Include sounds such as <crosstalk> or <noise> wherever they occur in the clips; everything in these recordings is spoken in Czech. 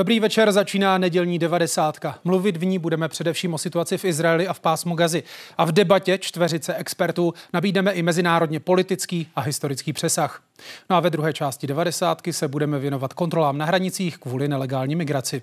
Dobrý večer, začíná nedělní devadesátka. Mluvit v ní budeme především o situaci v Izraeli a v pásmu Gazy. A v debatě čtveřice expertů nabídneme i mezinárodně politický a historický přesah. No a ve druhé části devadesátky se budeme věnovat kontrolám na hranicích kvůli nelegální migraci.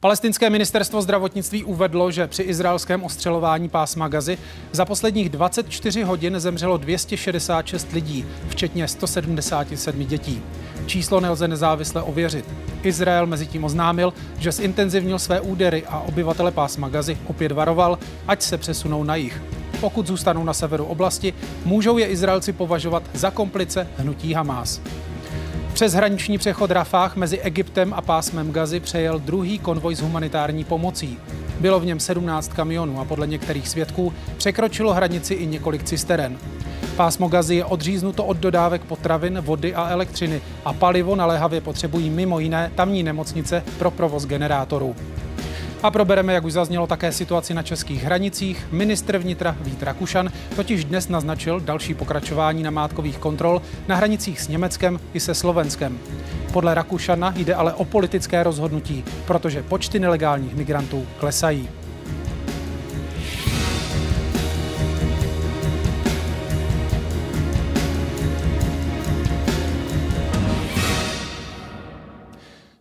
Palestinské ministerstvo zdravotnictví uvedlo, že při izraelském ostřelování pásma Gazy za posledních 24 hodin zemřelo 266 lidí, včetně 177 dětí. Číslo nelze nezávisle ověřit. Izrael mezi tím oznámil, že zintenzivnil své údery a obyvatele pásma Gazy opět varoval, ať se přesunou na jih. Pokud zůstanou na severu oblasti, můžou je Izraelci považovat za komplice hnutí Hamás. Přes hraniční přechod Rafách mezi Egyptem a pásmem Gazy přejel druhý konvoj s humanitární pomocí. Bylo v něm 17 kamionů a podle některých svědků překročilo hranici i několik cisteren. Pásmo Gazy je odříznuto od dodávek potravin, vody a elektřiny a palivo naléhavě potřebují mimo jiné tamní nemocnice pro provoz generátorů. A probereme, jak už zaznělo, také situaci na českých hranicích. Ministr vnitra Vít Rakušan totiž dnes naznačil další pokračování namátkových kontrol na hranicích s Německem i se Slovenskem. Podle Rakušana jde ale o politické rozhodnutí, protože počty nelegálních migrantů klesají.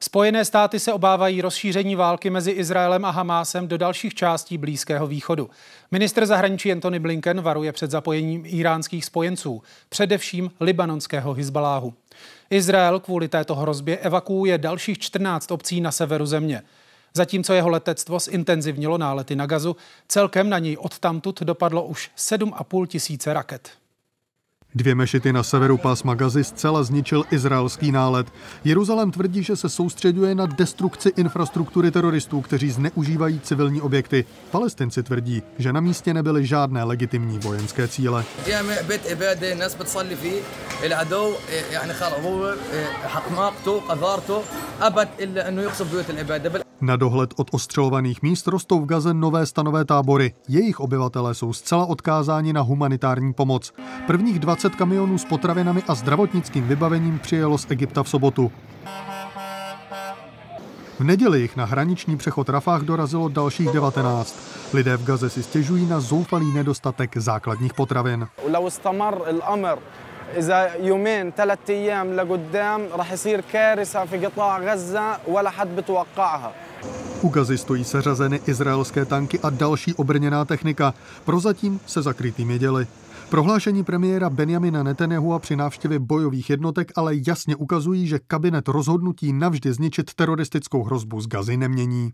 Spojené státy se obávají rozšíření války mezi Izraelem a Hamásem do dalších částí Blízkého východu. Ministr zahraničí Antony Blinken varuje před zapojením iránských spojenců, především libanonského Hizbaláhu. Izrael kvůli této hrozbě evakuuje dalších 14 obcí na severu země. Zatímco jeho letectvo zintenzivnilo nálety na gazu, celkem na něj odtamtud dopadlo už 7,5 tisíce raket. Dvě mešity na severu pásma Gazy zcela zničil izraelský nálet. Jeruzalém tvrdí, že se soustředuje na destrukci infrastruktury teroristů, kteří zneužívají civilní objekty. Palestinci tvrdí, že na místě nebyly žádné legitimní vojenské cíle. Na dohled od ostřelovaných míst rostou v Gaze nové stanové tábory. Jejich obyvatelé jsou zcela odkázáni na humanitární pomoc. Prvních 20 kamionů s potravinami a zdravotnickým vybavením přijelo z Egypta v sobotu. V neděli jich na hraniční přechod Rafách dorazilo dalších 19. Lidé v Gaze si stěžují na zoufalý nedostatek základních potravin. إذا يومين ثلاث أيام لقدام رح يصير كارثة في قطاع غزة ولا حد بتوقعها u Gazy stojí seřazeny izraelské tanky a další obrněná technika, prozatím se zakrytými děly. Prohlášení premiéra Benjamina Netanyahua při návštěvě bojových jednotek ale jasně ukazují, že kabinet rozhodnutí navždy zničit teroristickou hrozbu z Gazy nemění.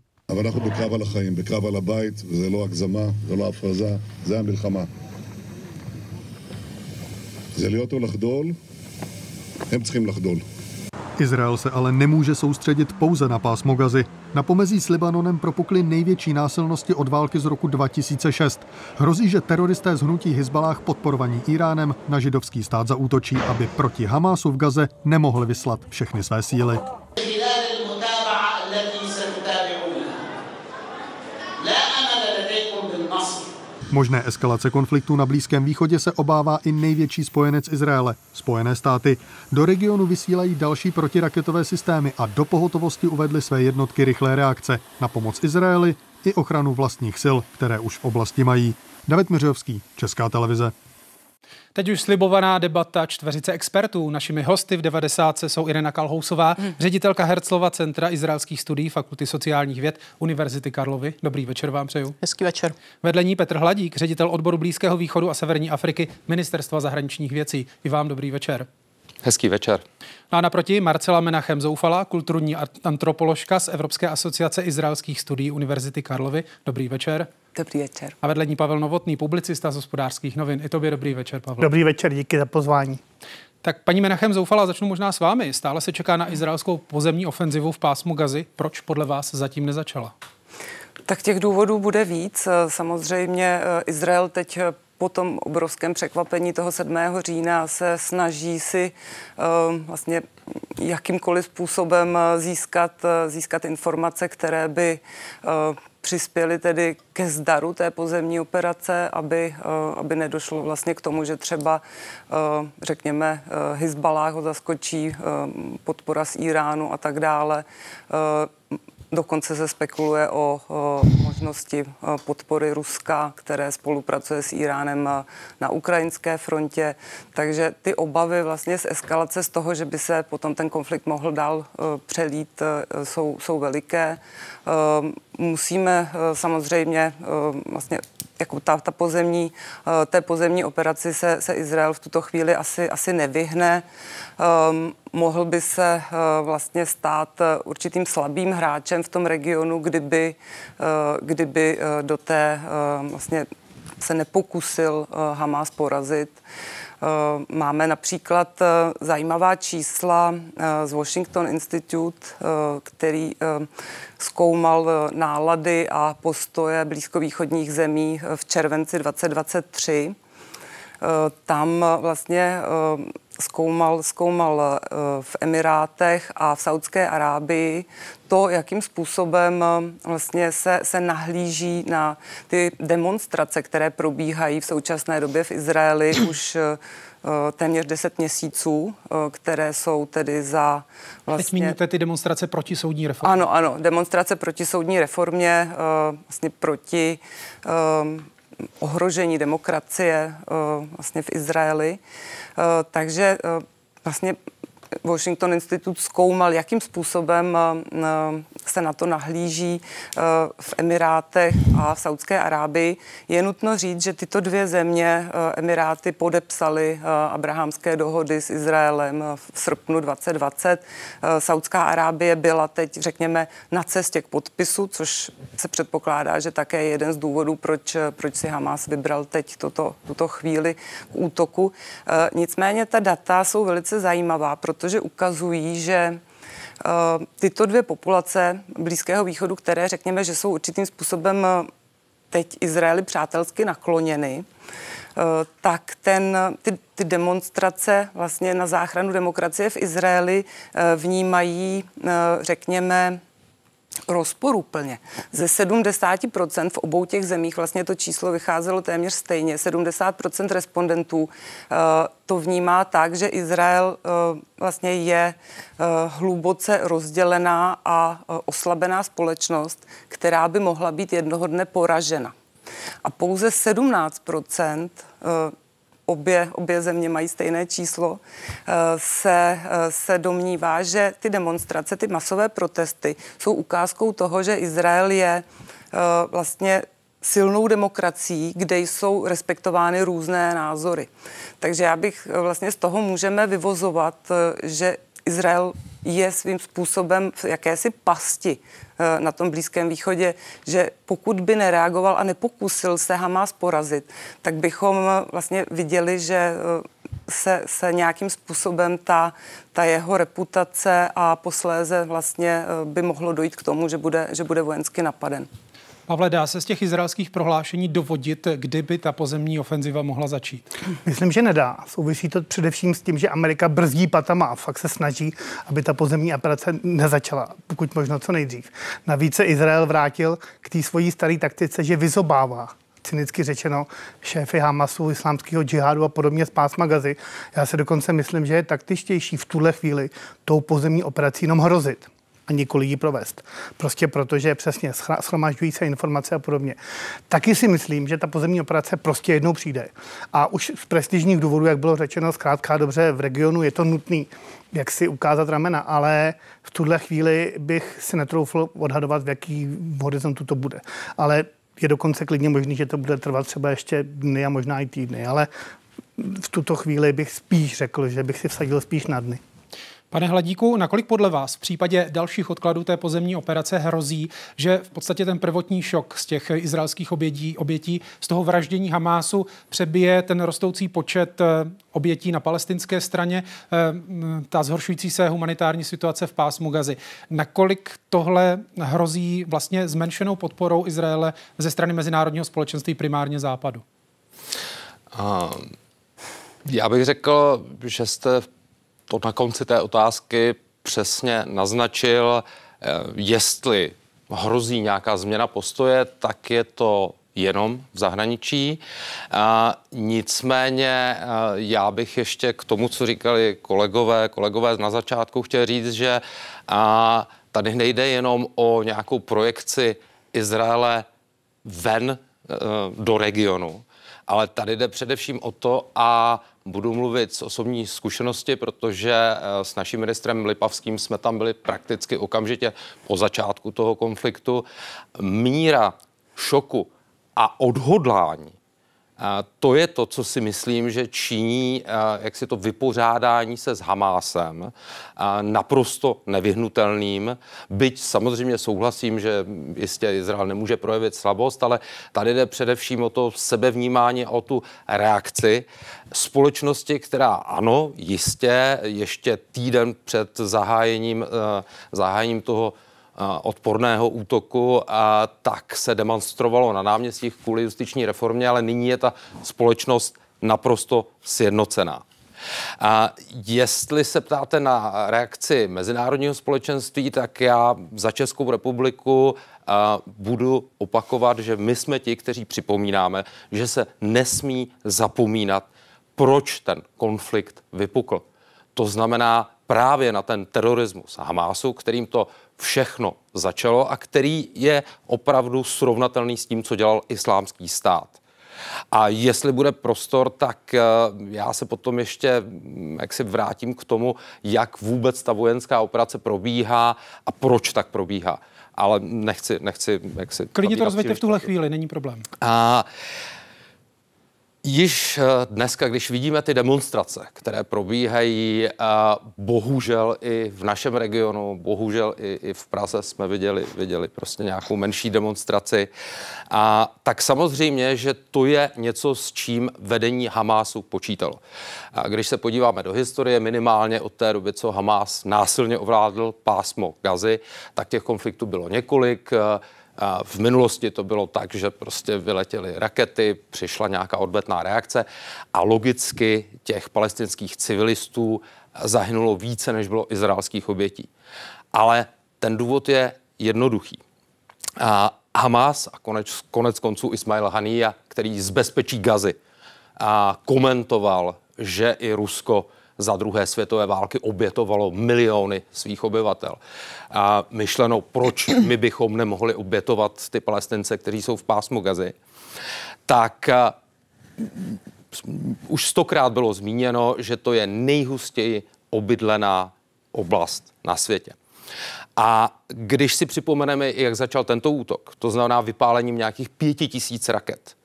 Izrael se ale nemůže soustředit pouze na pásmo Gazy. Na pomezí s Libanonem propukly největší násilnosti od války z roku 2006. Hrozí, že teroristé z hnutí Hizbalách podporovaní Iránem na židovský stát zaútočí, aby proti Hamásu v Gaze nemohli vyslat všechny své síly. Možné eskalace konfliktu na Blízkém východě se obává i největší spojenec Izraele, Spojené státy. Do regionu vysílají další protiraketové systémy a do pohotovosti uvedly své jednotky rychlé reakce na pomoc Izraeli i ochranu vlastních sil, které už v oblasti mají. David Miřovský, Česká televize. Teď už slibovaná debata čtveřice expertů. Našimi hosty v 90. jsou Irena Kalhousová, hmm. ředitelka Herclova Centra izraelských studií Fakulty sociálních věd Univerzity Karlovy. Dobrý večer vám přeju. Hezký večer. Vedle ní Petr Hladík, ředitel odboru Blízkého východu a Severní Afriky Ministerstva zahraničních věcí. I vám dobrý večer. Hezký večer. No a naproti Marcela Menachem Zoufala, kulturní antropoložka z Evropské asociace izraelských studií Univerzity Karlovy. Dobrý večer. Dobrý večer. A vedle ní Pavel Novotný, publicista z hospodářských novin. I tobě dobrý večer, Pavel. Dobrý večer, díky za pozvání. Tak paní Menachem Zoufala, začnu možná s vámi. Stále se čeká na izraelskou pozemní ofenzivu v pásmu Gazy. Proč podle vás zatím nezačala? Tak těch důvodů bude víc. Samozřejmě eh, Izrael teď eh, po tom obrovském překvapení toho 7. října se snaží si uh, vlastně jakýmkoliv způsobem získat, získat informace, které by přispěli tedy ke zdaru té pozemní operace, aby, aby nedošlo vlastně k tomu, že třeba, řekněme, Hezbalah ho zaskočí, podpora z Iránu a tak dále. Dokonce se spekuluje o, o možnosti podpory Ruska, které spolupracuje s Iránem na ukrajinské frontě. Takže ty obavy vlastně z eskalace z toho, že by se potom ten konflikt mohl dál e, přelít, e, jsou, jsou veliké. E, musíme samozřejmě vlastně jako ta, ta pozemní, té pozemní operaci se, se Izrael v tuto chvíli asi, asi nevyhne. Um, mohl by se uh, vlastně stát uh, určitým slabým hráčem v tom regionu, kdyby, uh, kdyby uh, do té vlastně se nepokusil Hamas porazit. Uh, máme například uh, zajímavá čísla z Washington Institute, který zkoumal nálady a postoje blízkovýchodních zemí v červenci 2023. Tam vlastně zkoumal, zkoumal eh, v Emirátech a v Saudské Arábii to, jakým způsobem eh, vlastně se, se nahlíží na ty demonstrace, které probíhají v současné době v Izraeli <clears throat> už eh, téměř 10 měsíců, které jsou tedy za vlastně... Teď míníte ty demonstrace proti soudní reformě. Ano, ano, demonstrace proti soudní reformě, vlastně proti ohrožení demokracie vlastně v Izraeli. Eh, takže eh, vlastně Washington Institute zkoumal, jakým způsobem eh, se na to nahlíží v Emirátech a v Saudské Arábii. Je nutno říct, že tyto dvě země, Emiráty, podepsaly abrahamské dohody s Izraelem v srpnu 2020. Saudská Arábie byla teď, řekněme, na cestě k podpisu, což se předpokládá, že také je jeden z důvodů, proč, proč si Hamas vybral teď toto, tuto chvíli k útoku. Nicméně ta data jsou velice zajímavá, protože ukazují, že uh, tyto dvě populace Blízkého východu, které řekněme, že jsou určitým způsobem uh, teď Izraeli přátelsky nakloněny, uh, tak ten, ty, ty demonstrace vlastně na záchranu demokracie v Izraeli vnímají, řekněme, rozporuplně. Ze 70% v obou těch zemích vlastně to číslo vycházelo téměř stejně. 70% respondentů uh, to vnímá tak, že Izrael uh, vlastně je uh, hluboce rozdělená a oslabená společnost, která by mohla být jednoho dne poražena. A pouze 17 obě, obě země mají stejné číslo, eh, se, eh, se domnívá, že ty demonstrace, ty masové protesty jsou ukázkou toho, že Izrael je eh, vlastně silnou demokracií, kde jsou respektovány různé názory. Takže já bych vlastně z toho můžeme vyvozovat, že Izrael je svým způsobem v jakési pasti eh, na tom Blízkém východě, že pokud by nereagoval a nepokusil se Hamas porazit, tak bychom eh, vlastně viděli, že eh, se, se nějakým způsobem ta, ta jeho reputace a posléze vlastně by mohlo dojít k tomu, že bude, že bude vojensky napaden. Pavle, dá se z těch izraelských prohlášení dovodit, kdyby ta pozemní ofenziva mohla začít? Myslím, že nedá. Souvisí to především s tím, že Amerika brzdí patama a fakt se snaží, aby ta pozemní operace nezačala, pokud možno co nejdřív. Navíc se Izrael vrátil k té svojí staré taktice, že vyzobává cynicky řečeno, šéfy Hamasu, islámského džihádu a podobně z pásma Gazy. Já se dokonce myslím, že je taktičtější v tuhle chvíli tou pozemní operací jenom hrozit a nikoli ji provést. Prostě protože přesně schromažďují se informace a podobně. Taky si myslím, že ta pozemní operace prostě jednou přijde. A už z prestižních důvodů, jak bylo řečeno, zkrátka dobře, v regionu je to nutný, jak si ukázat ramena, ale v tuhle chvíli bych si netroufl odhadovat, v jaký horizontu to bude. Ale je dokonce klidně možný, že to bude trvat třeba ještě dny a možná i týdny, ale v tuto chvíli bych spíš řekl, že bych si vsadil spíš na dny. Pane Hladíku, nakolik podle vás v případě dalších odkladů té pozemní operace hrozí, že v podstatě ten prvotní šok z těch izraelských obětí, obětí z toho vraždění Hamásu přebije ten rostoucí počet eh, obětí na palestinské straně, eh, ta zhoršující se humanitární situace v pásmu Gazy. Nakolik tohle hrozí vlastně zmenšenou podporou Izraele ze strany mezinárodního společenství primárně západu? Uh, já bych řekl, že jste v na konci té otázky přesně naznačil, eh, jestli hrozí nějaká změna postoje, tak je to jenom v zahraničí. A nicméně já bych ještě k tomu, co říkali kolegové, kolegové na začátku, chtěl říct, že a tady nejde jenom o nějakou projekci Izraele ven e, do regionu, ale tady jde především o to, a budu mluvit z osobní zkušenosti, protože e, s naším ministrem Lipavským jsme tam byli prakticky okamžitě po začátku toho konfliktu. Míra šoku a odhodlání. A to je to, co si myslím, že činí jak si to vypořádání se s Hamásem naprosto nevyhnutelným. Byť samozřejmě souhlasím, že jistě Izrael nemůže projevit slabost, ale tady jde především o to sebevnímání, o tu reakci společnosti, která ano, jistě ještě týden před zahájením, zahájením toho odporného útoku, a tak se demonstrovalo na náměstích kvůli justiční reformě, ale nyní je ta společnost naprosto sjednocená. A jestli se ptáte na reakci mezinárodního společenství, tak já za Českou republiku a budu opakovat, že my jsme ti, kteří připomínáme, že se nesmí zapomínat, proč ten konflikt vypukl. To znamená právě na ten terorismus Hamásu, kterým to všechno začalo a který je opravdu srovnatelný s tím, co dělal islámský stát. A jestli bude prostor, tak eh, já se potom ještě mm, jak si vrátím k tomu, jak vůbec ta vojenská operace probíhá a proč tak probíhá. Ale nechci, nechci jak si... Klidně to rozvěďte v tuhle chvíli, není problém. A Již eh, dneska, když vidíme ty demonstrace, které probíhají, bohužel i v našem regionu, bohužel i, i v Praze jsme viděli, viděli prostě nějakou menší demonstraci, a tak samozřejmě, že to je něco, s čím vedení Hamásu počítalo. A když se podíváme do historie, minimálně od té doby, co Hamás násilně ovládl pásmo Gazy, tak těch konfliktů bylo několik. V minulosti to bylo tak, že prostě vyletěly rakety, přišla nějaká odvetná reakce a logicky těch palestinských civilistů zahynulo více, než bylo izraelských obětí. Ale ten důvod je jednoduchý. A Hamas a konec, konec konců Ismail Hania, který z bezpečí Gazy a komentoval, že i Rusko za druhé světové války obětovalo miliony svých obyvatel. A myšleno, proč <clears throat> my bychom nemohli obětovat ty palestince, kteří jsou v pásmu Gazy, tak už stokrát bylo zmíněno, že to je nejhustěji obydlená oblast na světě. A když si připomeneme, jak začal tento útok, to znamená vypálením nějakých pěti tisíc raket,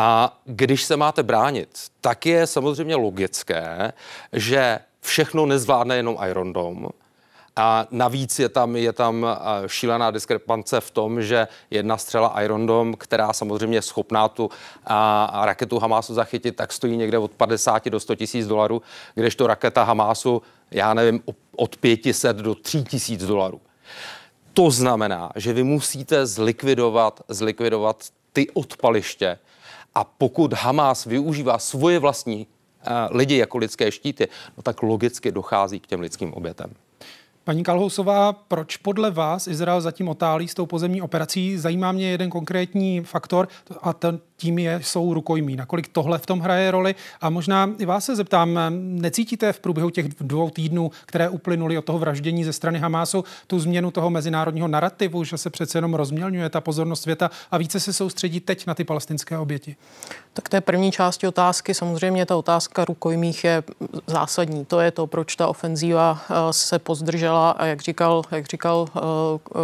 a když se máte bránit, tak je samozřejmě logické, že všechno nezvládne jenom Iron Dome. A navíc je tam, je tam šílená diskrepance v tom, že jedna střela Iron Dome, která samozřejmě je schopná tu a, a raketu Hamásu zachytit, tak stojí někde od 50 do 100 tisíc dolarů, kdežto raketa Hamásu, já nevím, od 500 do 3 tisíc dolarů. To znamená, že vy musíte zlikvidovat, zlikvidovat ty odpaliště, a pokud Hamas využívá svoje vlastní uh, lidi jako lidské štíty, no tak logicky dochází k těm lidským obětem. Paní Kalhousová, proč podle vás Izrael zatím otálí s tou pozemní operací? Zajímá mě jeden konkrétní faktor a ten, tím je, jsou rukojmí. Nakolik tohle v tom hraje roli? A možná i vás se zeptám, necítíte v průběhu těch dvou týdnů, které uplynuly od toho vraždění ze strany Hamásu, tu změnu toho mezinárodního narrativu, že se přece jenom rozmělňuje ta pozornost světa a více se soustředí teď na ty palestinské oběti? Tak té první části otázky, samozřejmě ta otázka rukojmích je zásadní. To je to, proč ta ofenzíva eh, se pozdržela a jak říkal, jak říkal eh,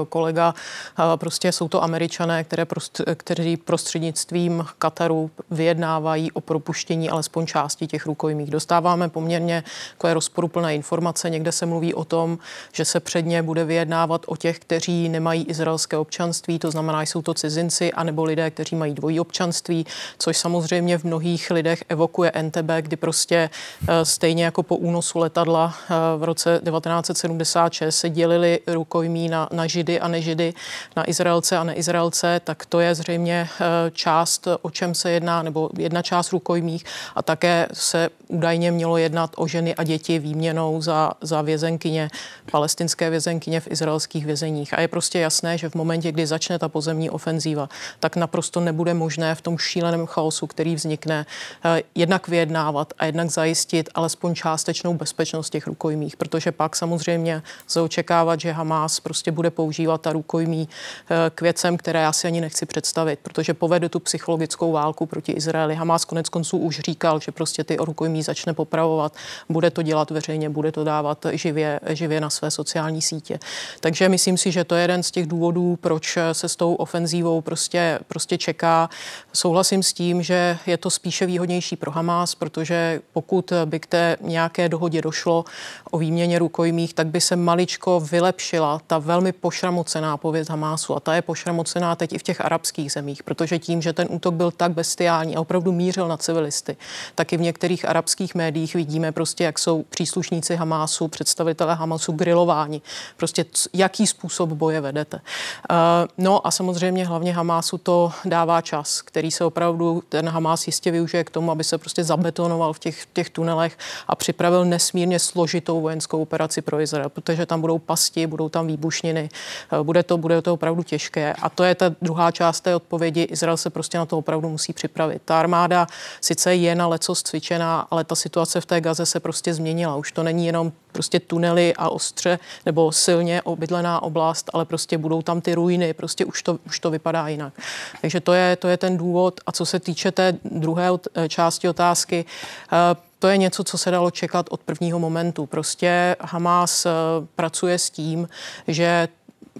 kolega, eh, prostě jsou to američané, které prost, kteří prostřednictvím Kataru vyjednávají o propuštění alespoň části těch rukojmích. Dostáváme poměrně takové rozporuplné informace. Někde se mluví o tom, že se předně bude vyjednávat o těch, kteří nemají izraelské občanství, to znamená, jsou to cizinci, anebo lidé, kteří mají dvojí občanství, což samozřejmě v mnohých lidech evokuje NTB, kdy prostě eh, stejně jako po únosu letadla eh, v roce 1976 se dělili rukojmí na, na židy a nežidy, na Izraelce a neizraelce, tak to je zřejmě eh, část o čem se jedná, nebo jedna část rukojmích. A také se údajně mělo jednat o ženy a děti výměnou za, za vězenkyně, palestinské vězenkyně v izraelských vězeních. A je prostě jasné, že v momentě, kdy začne ta pozemní ofenzíva, tak naprosto nebude možné v tom šíleném chaosu, který vznikne, eh, jednak vyjednávat a jednak zajistit alespoň částečnou bezpečnost těch rukojmích, protože pak samozřejmě se očekávat, že Hamas prostě bude používat ta rukojmí eh, k věcem, které já si ani nechci představit, protože povede tu psychologickou válku proti Izraeli. Hamas konec konců už říkal, že prostě ty rukojmí začne popravovat, bude to dělat veřejně, bude to dávat živě, živě na své sociální sítě. Takže myslím si, že to je jeden z těch důvodů, proč se s tou ofenzívou prostě, prostě čeká. Souhlasím s tím, že je to spíše výhodnější pro Hamas, protože pokud by k té nějaké dohodě došlo o výměně rukojmích, tak by se maličko vylepšila ta velmi pošramocená pověst Hamásu. A ta je pošramocená teď i v těch arabských zemích, protože tím, že ten útok byl tak bestiální a opravdu mířil na civilisty, tak i v některých arabských médiích vidíme prostě, jak jsou příslušníci Hamásu, představitelé Hamásu grilováni. Prostě jaký způsob boje vedete. Uh, no a samozřejmě hlavně Hamásu to dává čas, který se opravdu ten Hamás jistě využije k tomu, aby se prostě zabetonoval v těch, těch tunelech a připravil nesmírně složitou vojenskou operaci pro Izrael, protože tam budou pasti, budou tam výbušniny, uh, bude to, bude to opravdu těžké. A to je ta druhá část té odpovědi. Izrael se prostě na to opravdu musí připravit. Ta armáda sice je na lecos cvičená, ale ta situace v té Gaze se prostě změnila. Už to není jenom prostě tunely a ostře nebo silně obydlená oblast, ale prostě budou tam ty ruiny, prostě už to, už to vypadá jinak. Takže to je, to je ten důvod. A co se týče té druhé části otázky, eh, to je něco, co se dalo čekat od prvního momentu. Prostě Hamas eh, pracuje s tím, že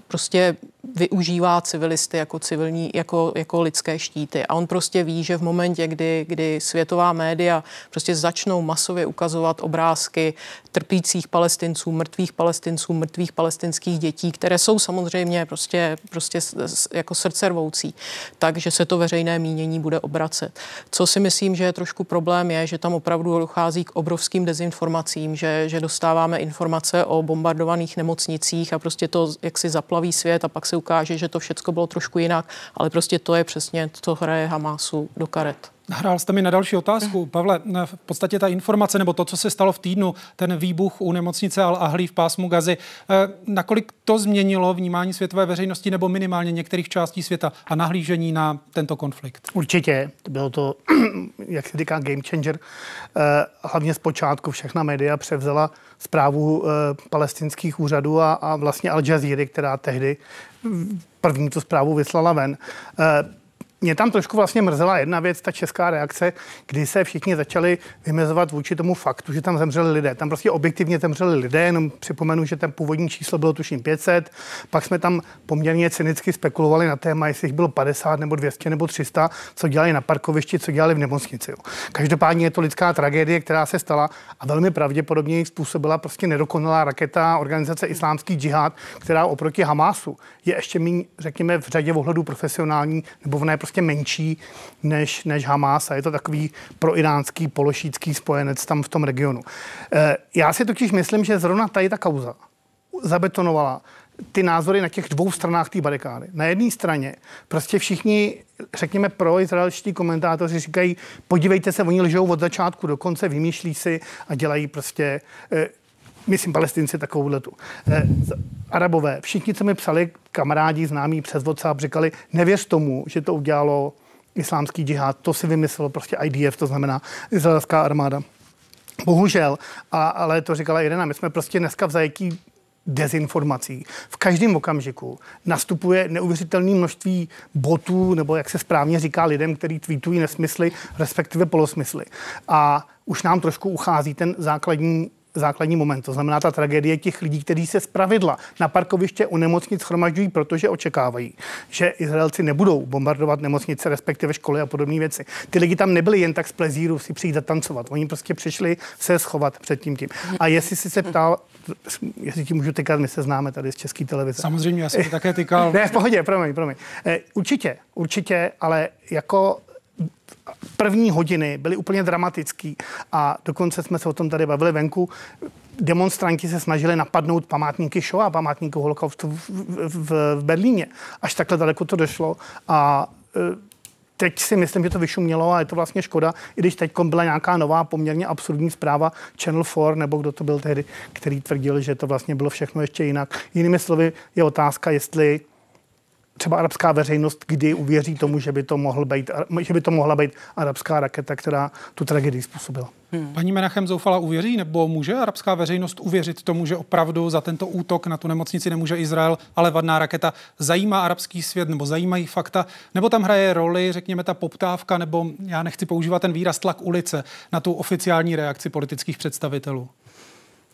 prostě využívá civilisty jako civilní, jako, jako lidské štíty. A on prostě ví, že v momentě, kdy, kdy světová média prostě začnou masově ukazovat obrázky trpících palestinců, mrtvých palestinců, mrtvých palestinských dětí, které jsou samozřejmě prostě, prostě jako srdcervoucí, takže se to veřejné mínění bude obracet. Co si myslím, že je trošku problém, je, že tam opravdu dochází k obrovským dezinformacím, že, že dostáváme informace o bombardovaných nemocnicích a prostě to jak si zaplaví svět a pak se ukáže, že to všechno bylo trošku jinak, ale prostě to je přesně, co hraje Hamásu do karet. Hrál jste mi na další otázku. Pavle, v podstatě ta informace nebo to, co se stalo v týdnu, ten výbuch u nemocnice Al-Ahli v pásmu Gazy, eh, nakolik to změnilo vnímání světové veřejnosti nebo minimálně některých částí světa a nahlížení na tento konflikt? Určitě. Bylo to, <clears throat> jak se říká, game changer. Eh, hlavně zpočátku všechna média převzala zprávu eh, palestinských úřadů a, a vlastně Al Jazeera, která tehdy první tu zprávu vyslala ven mě tam trošku vlastně mrzela jedna věc, ta česká reakce, kdy se všichni začali vymezovat vůči tomu faktu, že tam zemřeli lidé. Tam prostě objektivně zemřeli lidé, jenom připomenu, že ten původní číslo bylo tuším 500, pak jsme tam poměrně cynicky spekulovali na téma, jestli jich bylo 50 nebo 200 nebo 300, co dělali na parkovišti, co dělali v nemocnici. Každopádně je to lidská tragédie, která se stala a velmi pravděpodobně jich způsobila prostě nedokonalá raketa organizace Islámský džihad, která oproti Hamásu je ještě méně, řekněme, v řadě ohledů profesionální nebo v ne prostě menší než, než Hamas a je to takový proiránský, pološítský spojenec tam v tom regionu. Eh, já si totiž myslím, že zrovna tady ta kauza zabetonovala ty názory na těch dvou stranách té barikády. Na jedné straně prostě všichni, řekněme, pro izraelští komentátoři říkají, podívejte se, oni lžou od začátku do konce, vymýšlí si a dělají prostě eh, myslím palestinci takovou tu. Eh, Arabové, všichni, co mi psali, kamarádi, známí přes WhatsApp, říkali, nevěř tomu, že to udělalo islámský džihad, to si vymyslelo prostě IDF, to znamená izraelská armáda. Bohužel, a, ale to říkala Irena, my jsme prostě dneska v zajetí dezinformací. V každém okamžiku nastupuje neuvěřitelné množství botů, nebo jak se správně říká lidem, kteří tweetují nesmysly, respektive polosmysly. A už nám trošku uchází ten základní základní moment. To znamená ta tragédie těch lidí, kteří se zpravidla na parkoviště u nemocnic schromažďují, protože očekávají, že Izraelci nebudou bombardovat nemocnice, respektive školy a podobné věci. Ty lidi tam nebyli jen tak z plezíru si přijít zatancovat. Oni prostě přišli se schovat před tím tím. A jestli si se ptal, jestli ti můžu tykat, my se známe tady z České televize. Samozřejmě, já jsem to také tykal. <laughs> ne, v pohodě, promiň, promiň. Eh, určitě, určitě, ale jako první hodiny byly úplně dramatický a dokonce jsme se o tom tady bavili venku. Demonstranti se snažili napadnout památníky Shoah, památníky holokaustu v, v, v, v Berlíně. Až takhle daleko to došlo a e, teď si myslím, že to vyšumělo a je to vlastně škoda, i když teď byla nějaká nová poměrně absurdní zpráva Channel 4, nebo kdo to byl tehdy, který tvrdil, že to vlastně bylo všechno ještě jinak. Jinými slovy je otázka, jestli třeba arabská veřejnost kdy uvěří tomu, že by to, mohl být, že by to mohla být arabská raketa, která tu tragedii způsobila. Hmm. Paní Menachem Zoufala uvěří, nebo může arabská veřejnost uvěřit tomu, že opravdu za tento útok na tu nemocnici nemůže Izrael, ale vadná raketa zajímá arabský svět, nebo zajímají fakta, nebo tam hraje roli, řekněme, ta poptávka, nebo já nechci používat ten výraz tlak ulice na tu oficiální reakci politických představitelů?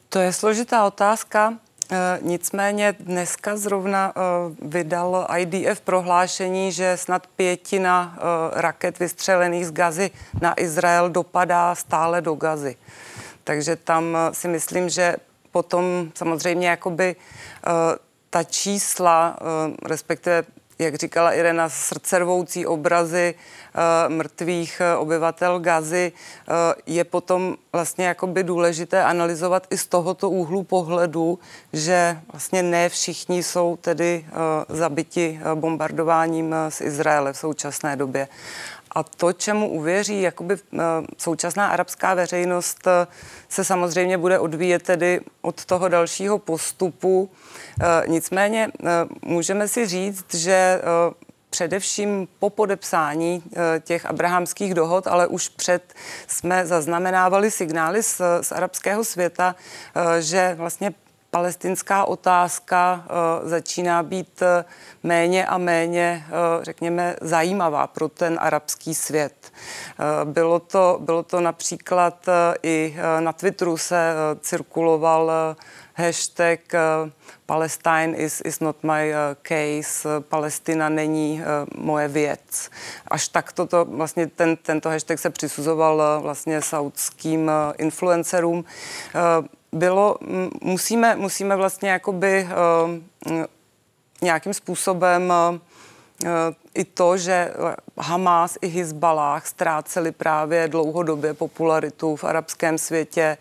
To je složitá otázka. Eh, nicméně dneska zrovna eh, vydal IDF prohlášení, že snad pětina eh, raket vystřelených z Gazy na Izrael dopadá stále do Gazy. Takže tam si myslím, že potom samozřejmě jakoby ta čísla, respektive jak říkala Irena, srdcervoucí obrazy mrtvých uh, obyvatel Gazy uh, je potom vlastně jakoby důležité analyzovat i z tohoto úhlu pohledu, že vlastně ne všichni jsou tedy zabiti bombardováním z Izraele v současné době. A to, čemu uvěří jakoby současná arabská veřejnost, se samozřejmě bude odvíjet tedy od toho dalšího postupu. Nicméně můžeme si říct, že především po podepsání těch abrahamských dohod, ale už před jsme zaznamenávali signály z, z arabského světa, že vlastně palestinská otázka uh, začíná být méně a méně, řekněme, zajímavá pro ten arabský svět. Bylo, to, bylo to například i na Twitteru se cirkuloval hashtag uh, Palestine is, is not my uh, case, Palestina není uh, moje věc. Až tak toto, vlastně ten, tento hashtag se přisuzoval vlastně saudským influencerům. Bylo, musíme, musíme vlastně jakoby nějakým způsobem i to, že Hamas i Hezbalah ztráceli právě dlouhodobě popularitu v arabském světě,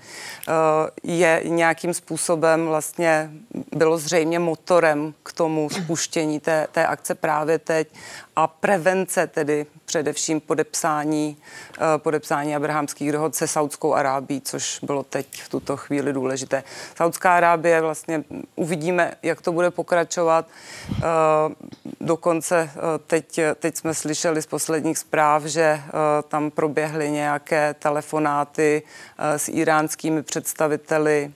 je nějakým způsobem vlastně bylo zřejmě motorem k tomu spuštění té, té akce právě teď a prevence tedy především podepsání, eh, podepsání abrahamských dohod se Saudskou Arábí, což bylo teď v tuto chvíli důležité. Saudská Arábie vlastně uvidíme, jak to bude pokračovat. Eh, dokonce eh, teď, teď jsme slyšeli z posledních zpráv, že tam proběhly nějaké telefonáty s iránskými představiteli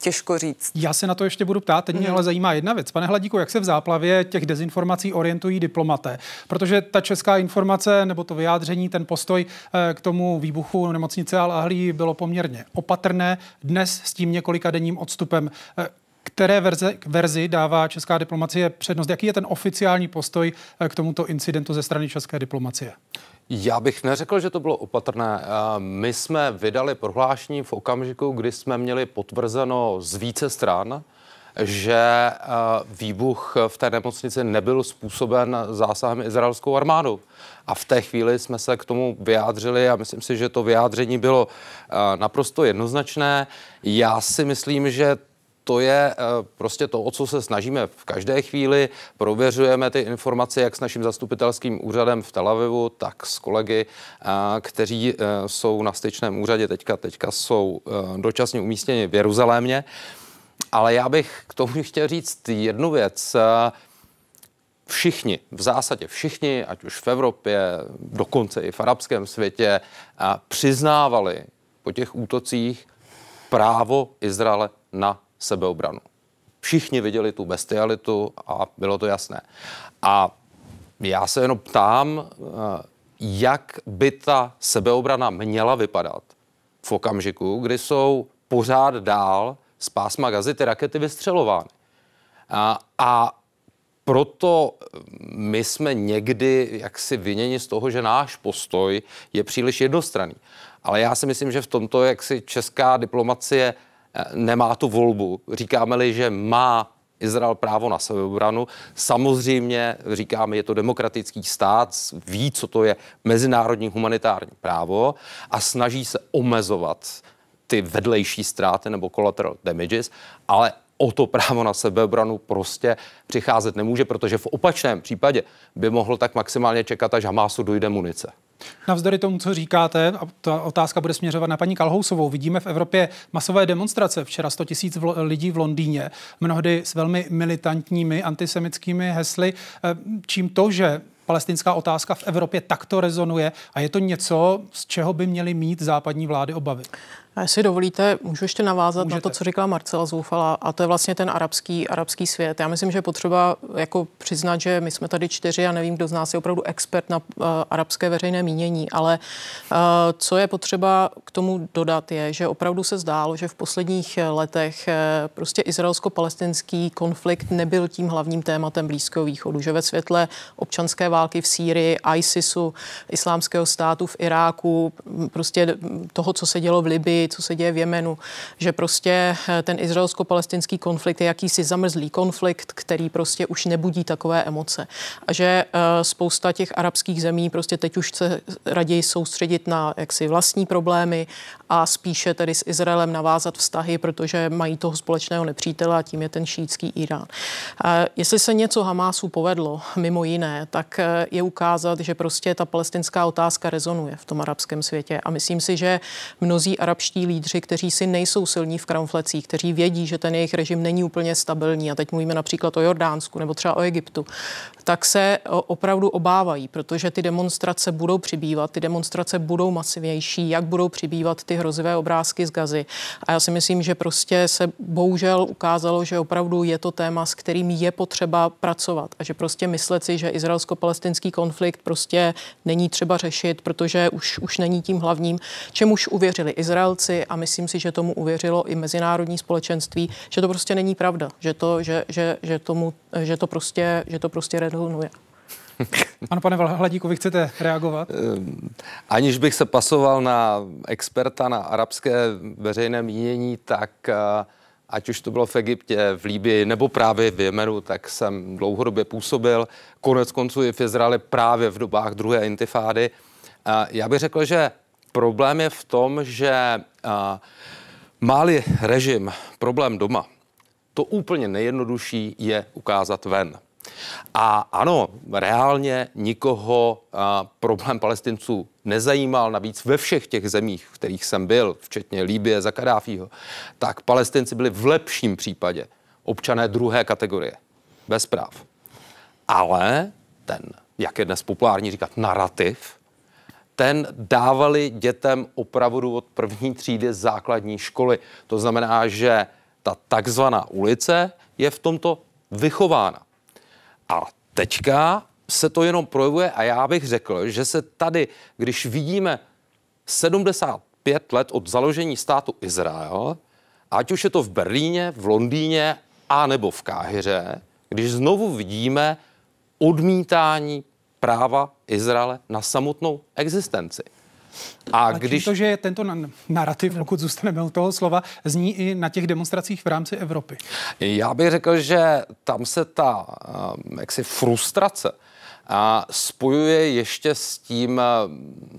těžko říct. Já se na to ještě budu ptát, teď mě mm. ale zajímá jedna věc. Pane Hladíku, jak se v záplavě těch dezinformací orientují diplomaté? Protože ta česká informace nebo to vyjádření, ten postoj eh, k tomu výbuchu nemocnice Al-Ahli bylo poměrně opatrné. Dnes s tím několika denním odstupem eh, které verze, verzi dává česká diplomacie přednost? Jaký je ten oficiální postoj eh, k tomuto incidentu ze strany české diplomacie? Já bych neřekl, že to bylo opatrné. My jsme vydali prohlášení v okamžiku, kdy jsme měli potvrzeno z více stran, že výbuch v té nemocnici nebyl způsoben zásahem izraelskou armádou. A v té chvíli jsme se k tomu vyjádřili a myslím si, že to vyjádření bylo naprosto jednoznačné. Já si myslím, že to je eh, prostě to, o co se snažíme v každé chvíli. Prověřujeme ty informace jak s naším zastupitelským úřadem v Tel Avivu, tak s kolegy, eh, kteří eh, jsou na styčném úřadě teďka, teďka jsou dočasně umístěni v Jeruzalémě. Ale já bych k tomu <laughs> chtěl říct jednu věc. Všichni, v zásadě všichni, ať už v Evropě, dokonce i v arabském světě, přiznávali po těch útocích právo Izraele na sebeobranu. Všichni viděli tu bestialitu a bylo to jasné. A já se jenom ptám, eh, jak by ta sebeobrana měla vypadat v okamžiku, kdy jsou pořád dál z pásma gazy ty rakety vystřelovány. A, a proto my jsme někdy jaksi viněni z toho, že náš postoj je příliš jednostranný. Ale já si myslím, že v tomto, jak si česká diplomacie Eh, nemá tu volbu. Říkáme-li, že má Izrael právo na sebeobranu. Samozřejmě říkáme, je to demokratický stát, ví, co to je mezinárodní humanitární právo a snaží se omezovat ty vedlejší ztráty nebo collateral damages, ale o to právo na sebeobranu prostě přicházet nemůže, protože v opačném případě by mohl tak maximálně čekat, až Hamásu dojde munice. Navzdory tomu, co říkáte, a ta otázka bude směřovat na paní Kalhousovou, vidíme v Evropě masové demonstrace. Včera 100 tisíc lidí v Londýně, mnohdy s velmi militantními antisemickými hesly. Eh, čím to, že palestinská otázka v Evropě takto rezonuje a je to něco, z čeho by měly mít západní vlády obavy? A jestli dovolíte, můžu ještě navázat Můžete. na to, co říkala Marcela Zoufala, a to je vlastně ten arabský, arabský svět. Já myslím, že je potřeba jako přiznat, že my jsme tady čtyři a nevím, kdo z nás je opravdu expert na uh, arabské veřejné mínění, ale uh, co je potřeba k tomu dodat je, že opravdu se zdálo, že v posledních letech uh, prostě izraelsko-palestinský konflikt nebyl tím hlavním tématem Blízkého východu, že ve světle občanské války v Sýrii, ISISu, islámského státu v Iráku, prostě toho, co se dělo v Libii, co se děje v Jemenu, že prostě eh, ten izraelsko-palestinský konflikt je jakýsi zamrzlý konflikt, který prostě už nebudí takové emoce. A že eh, spousta těch arabských zemí prostě teď už se raději soustředit na jaksi vlastní problémy a spíše tedy s Izraelem navázat vztahy, protože mají toho společného nepřítele a tím je ten šítský Irán. A jestli se něco Hamásu povedlo, mimo jiné, tak eh, je ukázat, že prostě ta palestinská otázka rezonuje v tom arabském světě. A myslím si, že mnozí arabští lídři, kteří si nejsou silní v kramflecích, kteří vědí, že ten jejich režim není úplně stabilní, a teď mluvíme například o Jordánsku nebo třeba o Egyptu, tak se opravdu obávají, protože ty demonstrace budou přibývat, ty demonstrace budou masivnější, jak budou přibývat ty hrozivé obrázky z Gazy. A já si myslím, že prostě se bohužel ukázalo, že opravdu je to téma, s kterým je potřeba pracovat a že prostě myslet si, že izraelsko-palestinský konflikt prostě není třeba řešit, protože už, už není tím hlavním, čemuž uvěřili Izraelci a myslím si, že tomu uvěřilo i mezinárodní společenství, že to prostě není pravda, že to, že, že, že tomu, že to prostě, že to prostě rezonuje. <laughs> Ano, pane Hladíku, vy chcete reagovat? Ehm, aniž bych se pasoval na experta na arabské veřejné mínění, tak eh, ať už to bylo v Egyptě, v Líbii nebo právě v Jemenu, tak jsem dlouhodobě působil. Konec konců i v Izraeli právě v dobách druhé intifády. Já bych řekl, že problém je v tom, že máli režim problém doma, to úplně nejjednodušší je ukázat ven. A ano, reálně nikoho a, problém palestinců nezajímal, navíc ve všech těch zemích, v kterých jsem byl, včetně Líbie za Kadáfího, tak palestinci byli v lepším případě občané druhé kategorie, bez práv. Ale ten, jak je dnes populární říkat, narrativ, ten dávali dětem opravdu od první třídy základní školy. To znamená, že ta takzvaná ulice je v tomto vychována. A teďka se to jenom projevuje a já bych řekl, že se tady, když vidíme 75 let od založení státu Izrael, ať už je to v Berlíně, v Londýně a nebo v Káhyře, když znovu vidíme odmítání práva Izraele na samotnou existenci. A, a když... to, že tento narrativ, pokud zůstaneme u toho slova, zní i na těch demonstracích v rámci Evropy. Já bych řekl, že tam se ta um, jaksi frustrace a spojuje ještě s tím,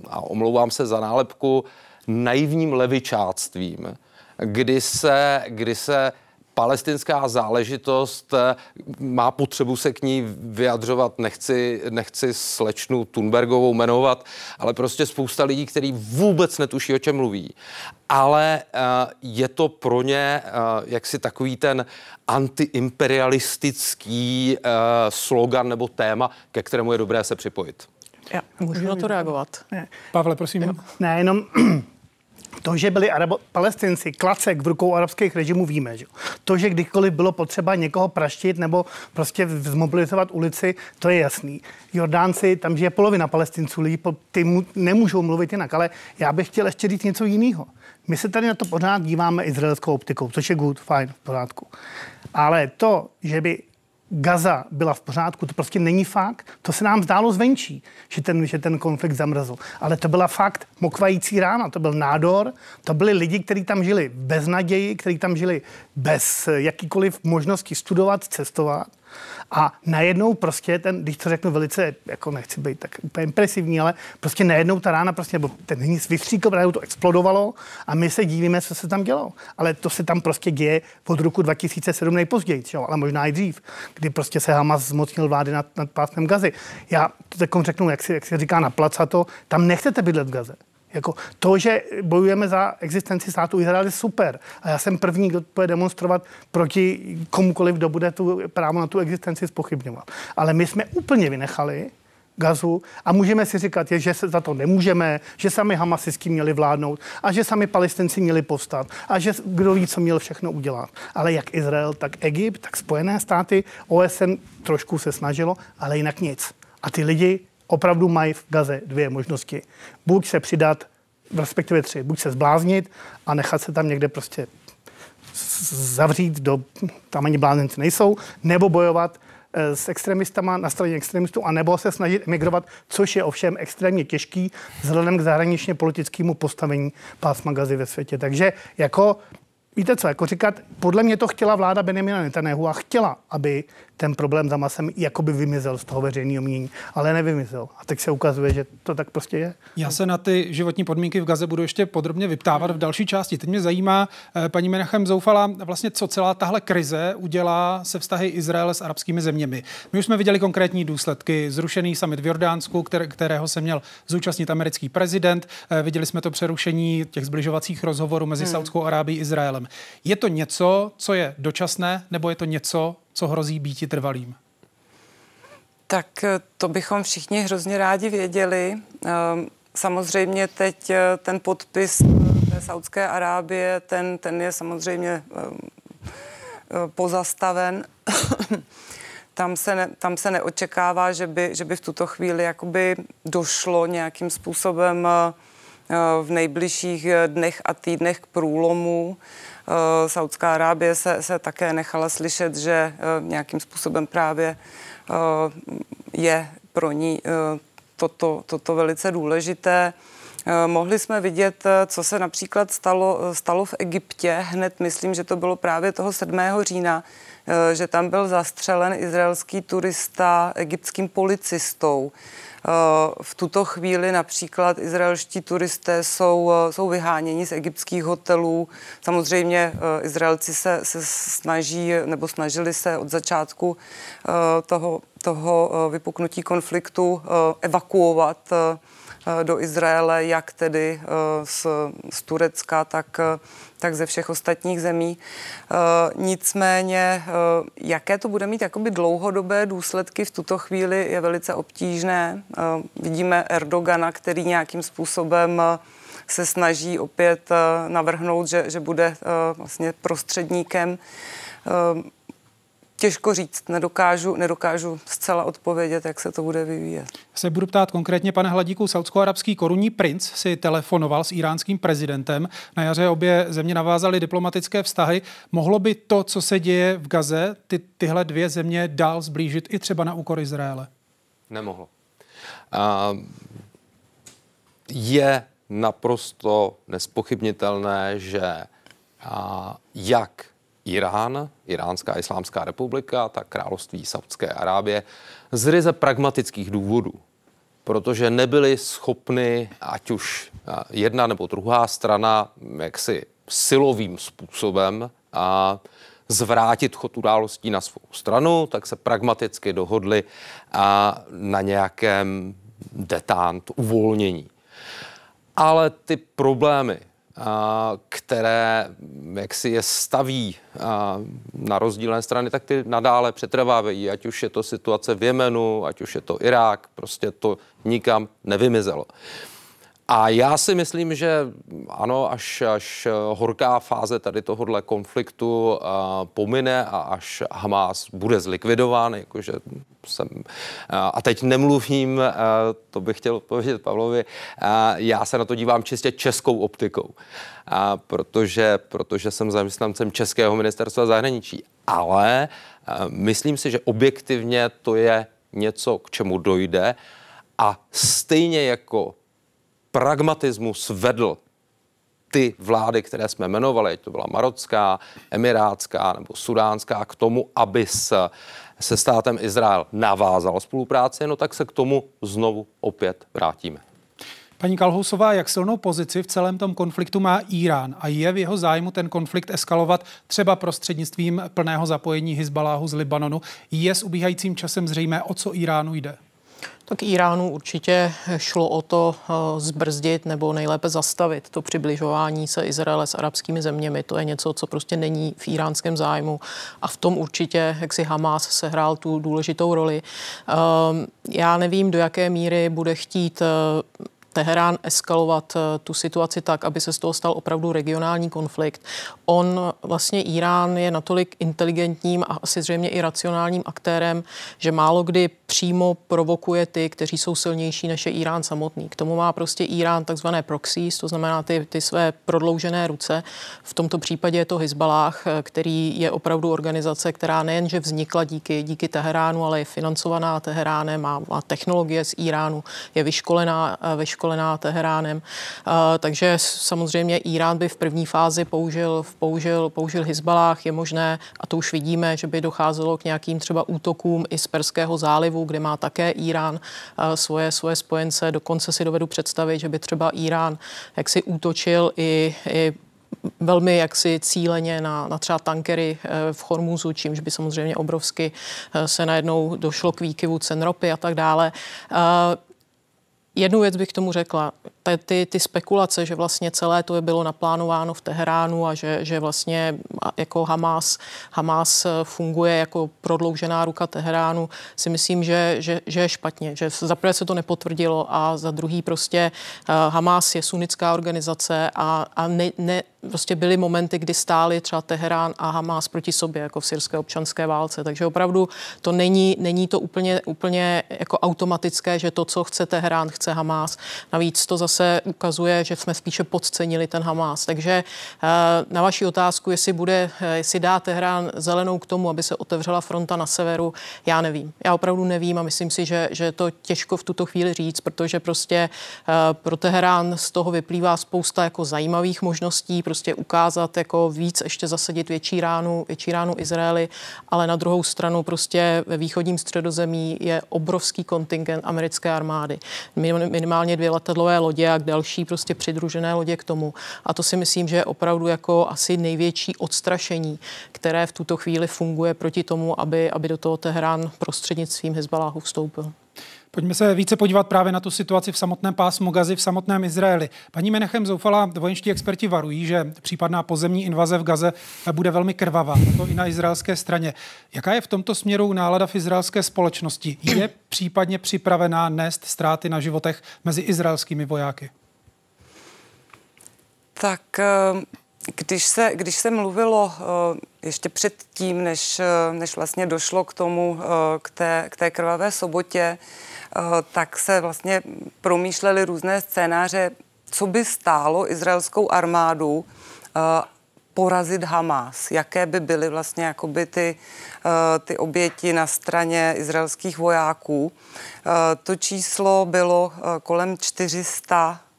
a omlouvám se za nálepku, naivním levičáctvím, kdy se, kdy se palestinská záležitost eh, má potřebu se k ní vyjadřovat. Nechci, nechci slečnu Thunbergovou jmenovat, ale prostě spousta lidí, kteří vůbec netuší, o čem mluví. Ale uh, je to pro ně uh, jaksi takový ten antiimperialistický slogan nebo téma, ke kterému je dobré se připojit. Já můžu na to reagovat. Ne. Pavle, prosím. Ne, jenom <clears throat> to, že byli Arabo, palestinci klacek v rukou arabských režimů, víme. Že? To, že kdykoliv bylo potřeba někoho praštit nebo prostě zmobilizovat ulici, to je jasný. Jordánci, tam žije polovina palestinců, lidi, ty mu, nemůžou mluvit jinak, ale já bych chtěl ještě říct něco jiného. My se tady na to pořád díváme izraelskou optikou, což je good, fajn, v pořádku. Ale to, že by Gaza byla v pořádku, to prostě není fakt. To se nám zdálo zvenčí, že ten, že ten konflikt zamrzl. Ale to byla fakt mokvající rána, to byl nádor, to byli lidi, kteří tam žili bez naději, kteří tam žili bez jakýkoliv možnosti studovat, cestovat. A najednou prostě ten, když to řeknu velice, jako nechci být tak úplně impresivní, ale prostě najednou ta rána prostě, nebo ten hníz vystříkl, najednou to explodovalo a my se dívíme, co se tam dělo. Ale to se tam prostě děje od roku 2007 nejpozději, jo? ale možná i dřív, kdy prostě se Hamas zmocnil vlády nad, nad pásmem Gazy. Já to řeknu, jak si, jak si říká na placato, tam nechcete bydlet v Gaze. Jako to, že bojujeme za existenci státu Izrael je super. A já jsem první, kdo bude demonstrovat proti komukoliv, kdo bude tu právo na tu existenci spochybňovat. Ale my jsme úplně vynechali gazu a můžeme si říkat, že se za to nemůžeme, že sami Hamasisti měli vládnout a že sami palestinci měli povstat a že kdo ví, co měl všechno udělat. Ale jak Izrael, tak Egypt, tak Spojené státy, OSN trošku se snažilo, ale jinak nic. A ty lidi opravdu mají v Gaze dvě možnosti. Buď se přidat, respektive tři, buď se zbláznit a nechat se tam někde prostě zavřít do, tam ani blázenci nejsou, nebo bojovat eh, s extremistama na straně extremistů, anebo se snažit emigrovat, což je ovšem extrémně těžký vzhledem k zahraničně politickému postavení pásma gazy ve světě. Takže jako Víte co, jako říkat, podle mě to chtěla vláda Benjamina Netanyahu a chtěla, aby ten problém za masem jakoby vymizel z toho veřejného mínění, ale nevymizel. A teď se ukazuje, že to tak prostě je. Já se na ty životní podmínky v Gaze budu ještě podrobně vyptávat v další části. Teď mě zajímá, eh, paní Menachem Zoufala, vlastně co celá tahle krize udělá se vztahy Izraele s arabskými zeměmi. My už jsme viděli konkrétní důsledky. Zrušený summit v Jordánsku, kterého se měl zúčastnit americký prezident. Eh, viděli jsme to přerušení těch zbližovacích rozhovorů mezi hmm. Saudskou Arábií a Izraelem. Je to něco, co je dočasné, nebo je to něco, co hrozí býti trvalým? Tak eh, to bychom všichni hrozně rádi věděli. Ehm, samozřejmě teď eh, ten podpis té Saudské Arábie, ten, ten je samozřejmě ehm, eh, pozastaven. <laughs> tam, se ne, tam se neočekává, že by, že by v tuto chvíli jakoby došlo nějakým způsobem v nejbližších dnech a týdnech k průlomu. Eh, Saudská Arábie se, se také nechala slyšet, že eh, nějakým způsobem právě eh, je pro ní toto, toto velice důležité. Mohli jsme vidět, co se například stalo, stalo v Egyptě. Hned myslím, že to bylo právě toho 7. října, že tam byl zastřelen izraelský turista egyptským policistou. Eh, v tuto chvíli například izraelští turisté jsou, eh, jsou vyháněni z egyptských hotelů. Samozřejmě eh, Izraelci se, se snaží nebo snažili se od začátku toho, toho vypuknutí konfliktu evakuovat do Izraele, jak tedy z, z Turecka, tak tak ze všech ostatních zemí. Eh, nicméně, eh, jaké to bude mít jakoby dlouhodobé důsledky v tuto chvíli je velice obtížné. Eh, vidíme Erdogana, který nějakým způsobem se snaží opět navrhnout, že, že bude vlastně prostředníkem těžko říct, nedokážu, nedokážu zcela odpovědět, jak se to bude vyvíjet. Se budu ptát konkrétně, pane Hladíku, saudsko-arabský korunní princ si telefonoval s iránským prezidentem. Na jaře obě země navázaly diplomatické vztahy. Mohlo by to, co se děje v Gaze, ty, tyhle dvě země dál zblížit i třeba na úkor Izraele? Nemohlo. Uh, je naprosto nespochybnitelné, že uh, jak Irán, Iránská islámská republika, tak království Saudské Arábie z ryze pragmatických důvodů, protože nebyli schopni, ať už jedna nebo druhá strana, jaksi silovým způsobem a zvrátit chod událostí na svou stranu, tak se pragmaticky dohodli a na nějakém detant, uvolnění. Ale ty problémy které jak si je staví na rozdílné strany, tak ty nadále přetrvávají, ať už je to situace v Jemenu, ať už je to Irák, prostě to nikam nevymizelo. A já si myslím, že ano, až, až horká fáze tady tohohle konfliktu uh, pomine a až Hamas bude zlikvidován, jakože jsem, uh, a teď nemluvím, uh, to bych chtěl odpovědět Pavlovi, uh, já se na to dívám čistě českou optikou, uh, protože, protože jsem zaměstnancem Českého ministerstva zahraničí. Ale uh, myslím si, že objektivně to je něco, k čemu dojde a stejně jako pragmatismus vedl ty vlády, které jsme jmenovali, to byla marocká, emirátská nebo sudánská, k tomu, aby s se státem Izrael navázal spolupráci, no tak se k tomu znovu opět vrátíme. Paní Kalhousová, jak silnou pozici v celém tom konfliktu má Irán a je v jeho zájmu ten konflikt eskalovat třeba prostřednictvím plného zapojení Hezbaláhu z Libanonu? Je s ubíhajícím časem zřejmé, o co Iránu jde? Tak Iránu určitě šlo o to eh, zbrzdit nebo nejlépe zastavit to přibližování se Izraele s arabskými zeměmi. To je něco, co prostě není v iránském zájmu a v tom určitě, jak si Hamas sehrál tu důležitou roli. Ehm, já nevím, do jaké míry bude chtít eh, Teherán eskalovat eh, tu situaci tak, aby se z toho stal opravdu regionální konflikt. On vlastně Irán je natolik inteligentním a asi zřejmě i racionálním aktérem, že málo kdy přímo provokuje ty, kteří jsou silnější než je Irán samotný. K tomu má prostě Irán takzvané proxies, to znamená ty, ty své prodloužené ruce. V tomto případě je to Hezbalách, eh, který je opravdu organizace, která nejenže vznikla díky, díky Teheránu, ale je financovaná Teheránem, má, má technologie z Iránu, je vyškolená, eh, vyškolená vyškolená Teheránem. Takže samozřejmě Irán by v první fázi použil, použil, použil Hezbalách. Je možné, a to už vidíme, že by docházelo k nějakým třeba útokům i z Perského zálivu, kde má také Irán svoje, svoje spojence. Dokonce si dovedu představit, že by třeba Irán jaksi útočil i, i velmi jaksi cíleně na, na třeba tankery e, v Hormuzu, čímž by samozřejmě obrovsky e, se najednou došlo k výkyvu cen ropy a tak dále. Jednu věc bych tomu řekla ty, ty spekulace, že vlastně celé to je bylo naplánováno v Teheránu a že, že vlastně jako Hamas, Hamas funguje jako prodloužená ruka Teheránu, si myslím, že, že, že je špatně. Že za prvé se to nepotvrdilo a za druhý prostě uh, Hamas je sunnická organizace a, a ne, ne, prostě byly momenty, kdy stály třeba Teherán a Hamas proti sobě, jako v syrské občanské válce. Takže opravdu to není, není to úplně, úplně jako automatické, že to, co chce Teherán, chce Hamas. Navíc to zase zase ukazuje, že jsme spíše podcenili ten Hamas. Takže eh, na vaši otázku, jestli bude, eh, jestli dá Tehrán zelenou k tomu, aby se otevřela fronta na severu, já nevím. Já opravdu nevím a myslím si, že, že to těžko v tuto chvíli říct, protože prostě eh, pro Teherán z toho vyplývá spousta jako zajímavých možností, prostě ukázat jako víc, ještě zasadit větší ránu, větší ránu Izraeli, ale na druhou stranu prostě ve východním středozemí je obrovský kontingent americké armády. Minimálně dvě letadlové lodě lodě a další prostě přidružené lodě k tomu. A to si myslím, že je opravdu jako asi největší odstrašení, které v tuto chvíli funguje proti tomu, aby, aby do toho Teherán prostřednictvím Hezbaláhu vstoupil. Pojďme se více podívat právě na tu situaci v samotném pásmu Gazy, v samotném Izraeli. Paní Menechem Zoufala, vojenští experti varují, že případná pozemní invaze v Gaze bude velmi krvavá, to i na izraelské straně. Jaká je v tomto směru nálada v izraelské společnosti? Je případně připravená nést ztráty na životech mezi izraelskými vojáky? Tak eh, když se, když se mluvilo eh, ještě předtím, než, eh, než vlastně došlo k tomu, k té, k té krvavé sobotě, tak se vlastně promýšlely různé scénáře, co by stálo izraelskou armádu eh, porazit Hamas, jaké by byly vlastně jakoby ty, eh, ty oběti na straně izraelských vojáků. To číslo bylo kolem 400 Eh,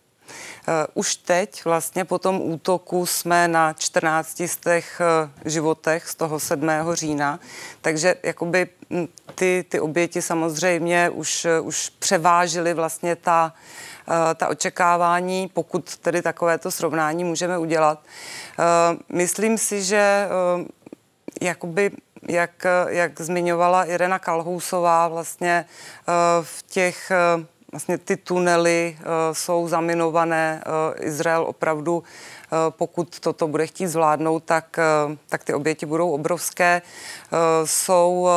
už teď vlastně po tom útoku jsme na 14 z těch eh, životech z toho 7. října, takže jakoby hm, ty, ty oběti samozřejmě už, eh, už převážily vlastně ta, ta očekávání, pokud tedy takovéto srovnání můžeme udělat. Myslím si, že jakoby jak, jak zmiňovala Irena Kalhousová, vlastně v těch vlastně ty tunely uh, jsou zaminované. Uh, Izrael opravdu, uh, pokud toto bude chtít zvládnout, tak, tak ty oběti budou obrovské. Jsou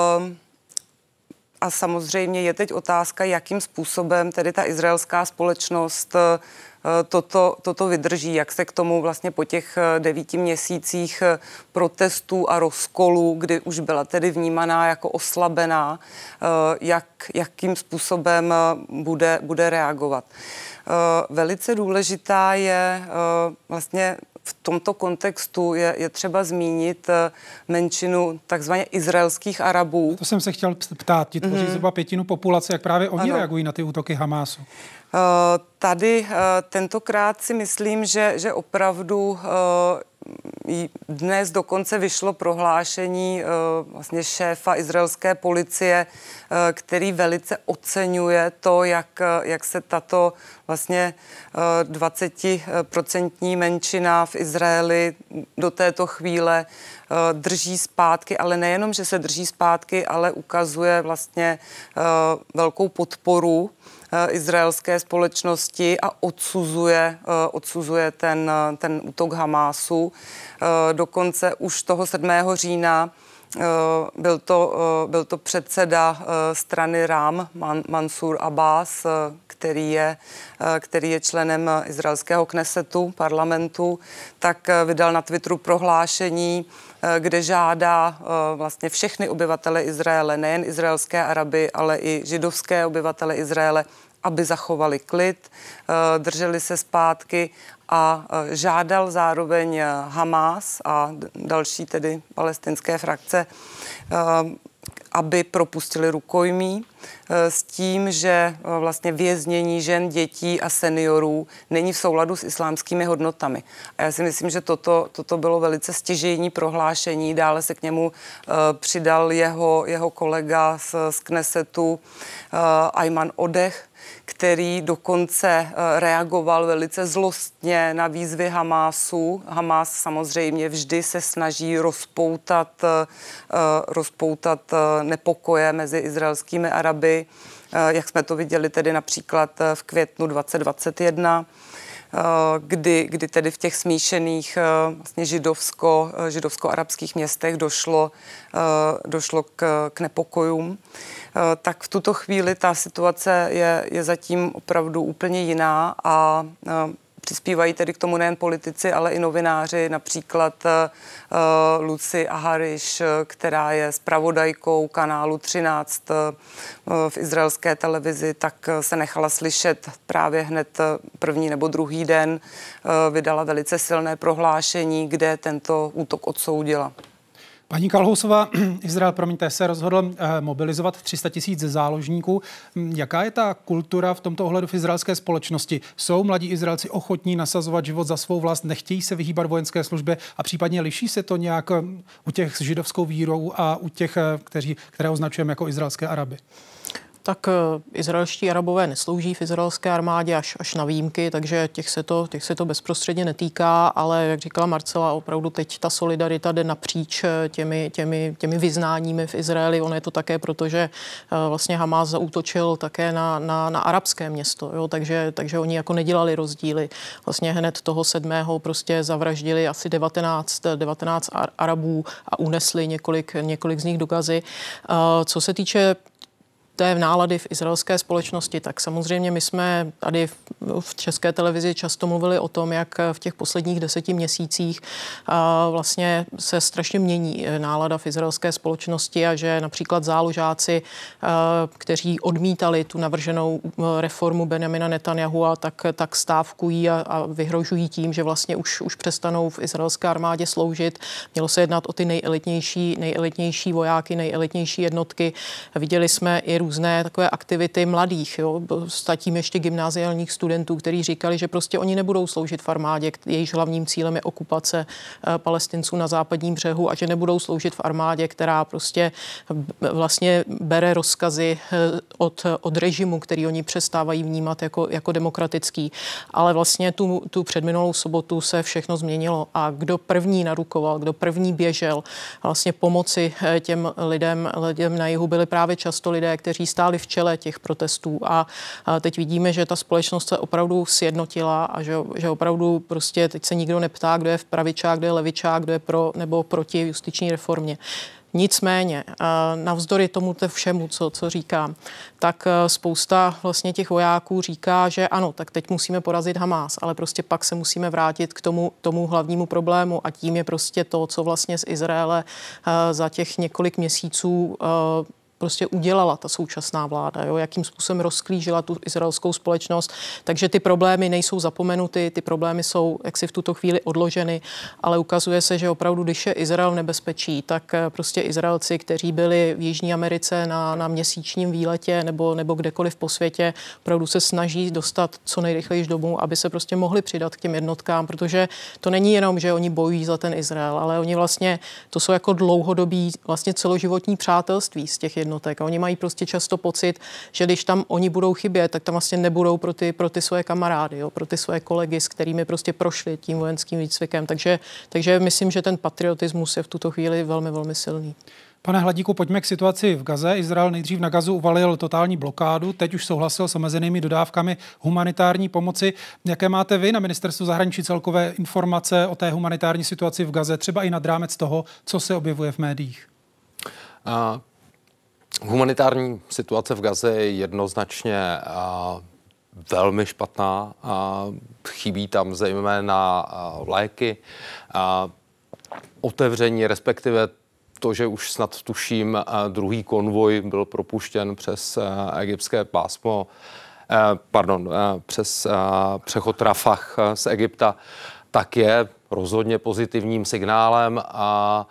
a samozřejmě je teď otázka, jakým způsobem tedy ta izraelská společnost Eh, toto, toto vydrží, jak se k tomu vlastně po těch eh, devíti měsících eh, protestů a rozkolů, kdy už byla tedy vnímaná jako oslabená, jak, jakým způsobem bude, bude reagovat. Velice důležitá je vlastně v tomto kontextu je, je třeba zmínit menšinu takzvaně izraelských Arabů. To jsem se chtěl ptát. Ti tvoří mm-hmm. zhruba pětinu populace, jak právě oni ano. reagují na ty útoky Hamásu? Tady tentokrát si myslím, že, že opravdu dnes dokonce vyšlo prohlášení vlastně šéfa izraelské policie, který velice oceňuje to, jak, jak se tato vlastně 20% menšina v Izraeli do této chvíle drží zpátky, ale nejenom, že se drží zpátky, ale ukazuje vlastně velkou podporu Eh, izraelské společnosti a odsuzuje, eh, odsuzuje ten, ten útok Hamásu. Eh, dokonce už toho 7. října byl to, byl to předseda strany RAM, Mansur Abbas, který je, který je členem izraelského knesetu, parlamentu, tak vydal na Twitteru prohlášení, kde žádá vlastně všechny obyvatele Izraele, nejen izraelské Araby, ale i židovské obyvatele Izraele, aby zachovali klid, eh, drželi se zpátky a eh, žádal zároveň eh, Hamas a další tedy palestinské frakce, aby propustili rukojmí s tím, že vlastně věznění žen, dětí a seniorů není v souladu s islámskými hodnotami. A já si myslím, že toto, toto bylo velice stěžejní prohlášení. Dále se k němu přidal jeho, jeho kolega z, z Knesetu Ayman Odech, který dokonce eh, reagoval velice zlostně na výzvy Hamásu. Hamás samozřejmě vždy se snaží rozpoutat, eh, eh, rozpoutat nepokoje mezi izraelskými Araby, jak jsme to viděli tedy například v květnu 2021 kdy, kdy tedy v těch smíšených vlastně židovsko, židovsko-arabských městech došlo, došlo k, k nepokojům. Eh, tak v tuto chvíli ta situace je, je zatím opravdu úplně jiná a eh, přispívají tedy k tomu nejen politici, ale i novináři, například uh, Lucy Ahariš, která je zpravodajkou kanálu 13 uh, v izraelské televizi, tak se nechala slyšet právě hned první nebo druhý den. Uh, vydala velice silné prohlášení, kde tento útok odsoudila. Paní Kalhousová, <clears throat> Izrael, promiňte, se rozhodl eh, mobilizovat 300 tisíc záložníků. Hm, jaká je ta kultura v tomto ohledu v izraelské společnosti? Jsou mladí Izraelci ochotní nasazovat život za svou vlast, nechtějí se vyhýbat vojenské službě a případně liší se to nějak hm, u těch s židovskou vírou a u těch, eh, kteří, které označujeme jako izraelské Araby? Tak eh, izraelští arabové neslouží v izraelské armádě až, až na výjimky, takže těch se, to, těch se to bezprostředně netýká, ale jak říkala Marcela, opravdu teď ta solidarita jde napříč eh, těmi, těmi, těmi vyznáními v Izraeli. Ono je to také proto, že eh, vlastně Hamas zaútočil také na, na, na arabské město, jo? Takže, takže oni jako nedělali rozdíly. Vlastně hned toho sedmého prostě zavraždili asi 19, 19 Arabů a unesli několik, několik z nich do Gazy. Co se týče té nálady v izraelské společnosti, tak samozřejmě my jsme tady v české televizi často mluvili o tom, jak v těch posledních deseti měsících vlastně se strašně mění e, nálada v izraelské společnosti a že například záložáci, kteří odmítali tu navrženou reformu Benjamina Netanyahu, a tak, tak stávkují a, a vyhrožují tím, že vlastně už, už přestanou v izraelské armádě sloužit. Mělo se jednat o ty nejelitnější, nejelitnější vojáky, nejelitnější jednotky. Viděli jsme i různé takové aktivity mladých, jo, statím ještě gymnáziálních studentů, kteří říkali, že prostě oni nebudou sloužit v armádě, jejíž hlavním cílem je okupace eh, palestinců na západním břehu a že nebudou sloužit v armádě, která prostě vlastně bere rozkazy eh, od, od režimu, který oni přestávají vnímat jako, jako demokratický. Ale vlastně tu, tu předminulou sobotu se všechno změnilo a kdo první narukoval, kdo první běžel vlastně pomoci eh, těm lidem, lidem na jihu byli právě často lidé, kteří kteří stáli v čele těch protestů. A, teď vidíme, že ta společnost se opravdu sjednotila a že, že opravdu prostě teď se nikdo neptá, kdo je v pravičák, kdo je levičák, kdo je pro nebo proti justiční reformě. Nicméně, navzdory tomu všemu, co, co říkám, tak e, spousta vlastně těch vojáků říká, že ano, tak teď musíme porazit Hamás, ale prostě pak se musíme vrátit k tomu, tomu hlavnímu problému a tím je prostě to, co vlastně z Izraele e, za těch několik měsíců e, prostě udělala ta současná vláda, jo, jakým způsobem rozklížila tu izraelskou společnost. Takže ty problémy nejsou zapomenuty, ty problémy jsou jaksi v tuto chvíli odloženy, ale ukazuje se, že opravdu, když je Izrael v nebezpečí, tak eh, prostě Izraelci, kteří byli v Jižní Americe na, na měsíčním výletě nebo, nebo kdekoliv po světě, opravdu se snaží dostat co nejrychleji domů, aby se prostě mohli přidat k těm jednotkám, protože to není jenom, že oni bojují za ten Izrael, ale oni vlastně, to jsou jako dlouhodobí vlastně celoživotní přátelství z těch jednotek. A oni mají prostě často pocit, že když tam oni budou chybět, tak tam vlastně nebudou pro ty, pro ty svoje kamarády, jo, pro ty svoje kolegy, s kterými prostě prošli tím vojenským výcvikem. Takže, takže myslím, že ten patriotismus je v tuto chvíli velmi, velmi silný. Pane Hladíku, pojďme k situaci v Gaze. Izrael nejdřív na Gazu uvalil totální blokádu, teď už souhlasil s omezenými dodávkami humanitární pomoci. Jaké máte vy na ministerstvu zahraničí celkové informace o té humanitární situaci v Gaze, třeba i nad rámec toho, co se objevuje v médiích? A, humanitární situace v Gaze je jednoznačně a, velmi špatná. A, chybí tam zejména a, léky. A, otevření, respektive to, že už snad tuším, druhý konvoj byl propuštěn přes egyptské pásmo, pardon, přes přechod Rafah z Egypta, tak je rozhodně pozitivním signálem a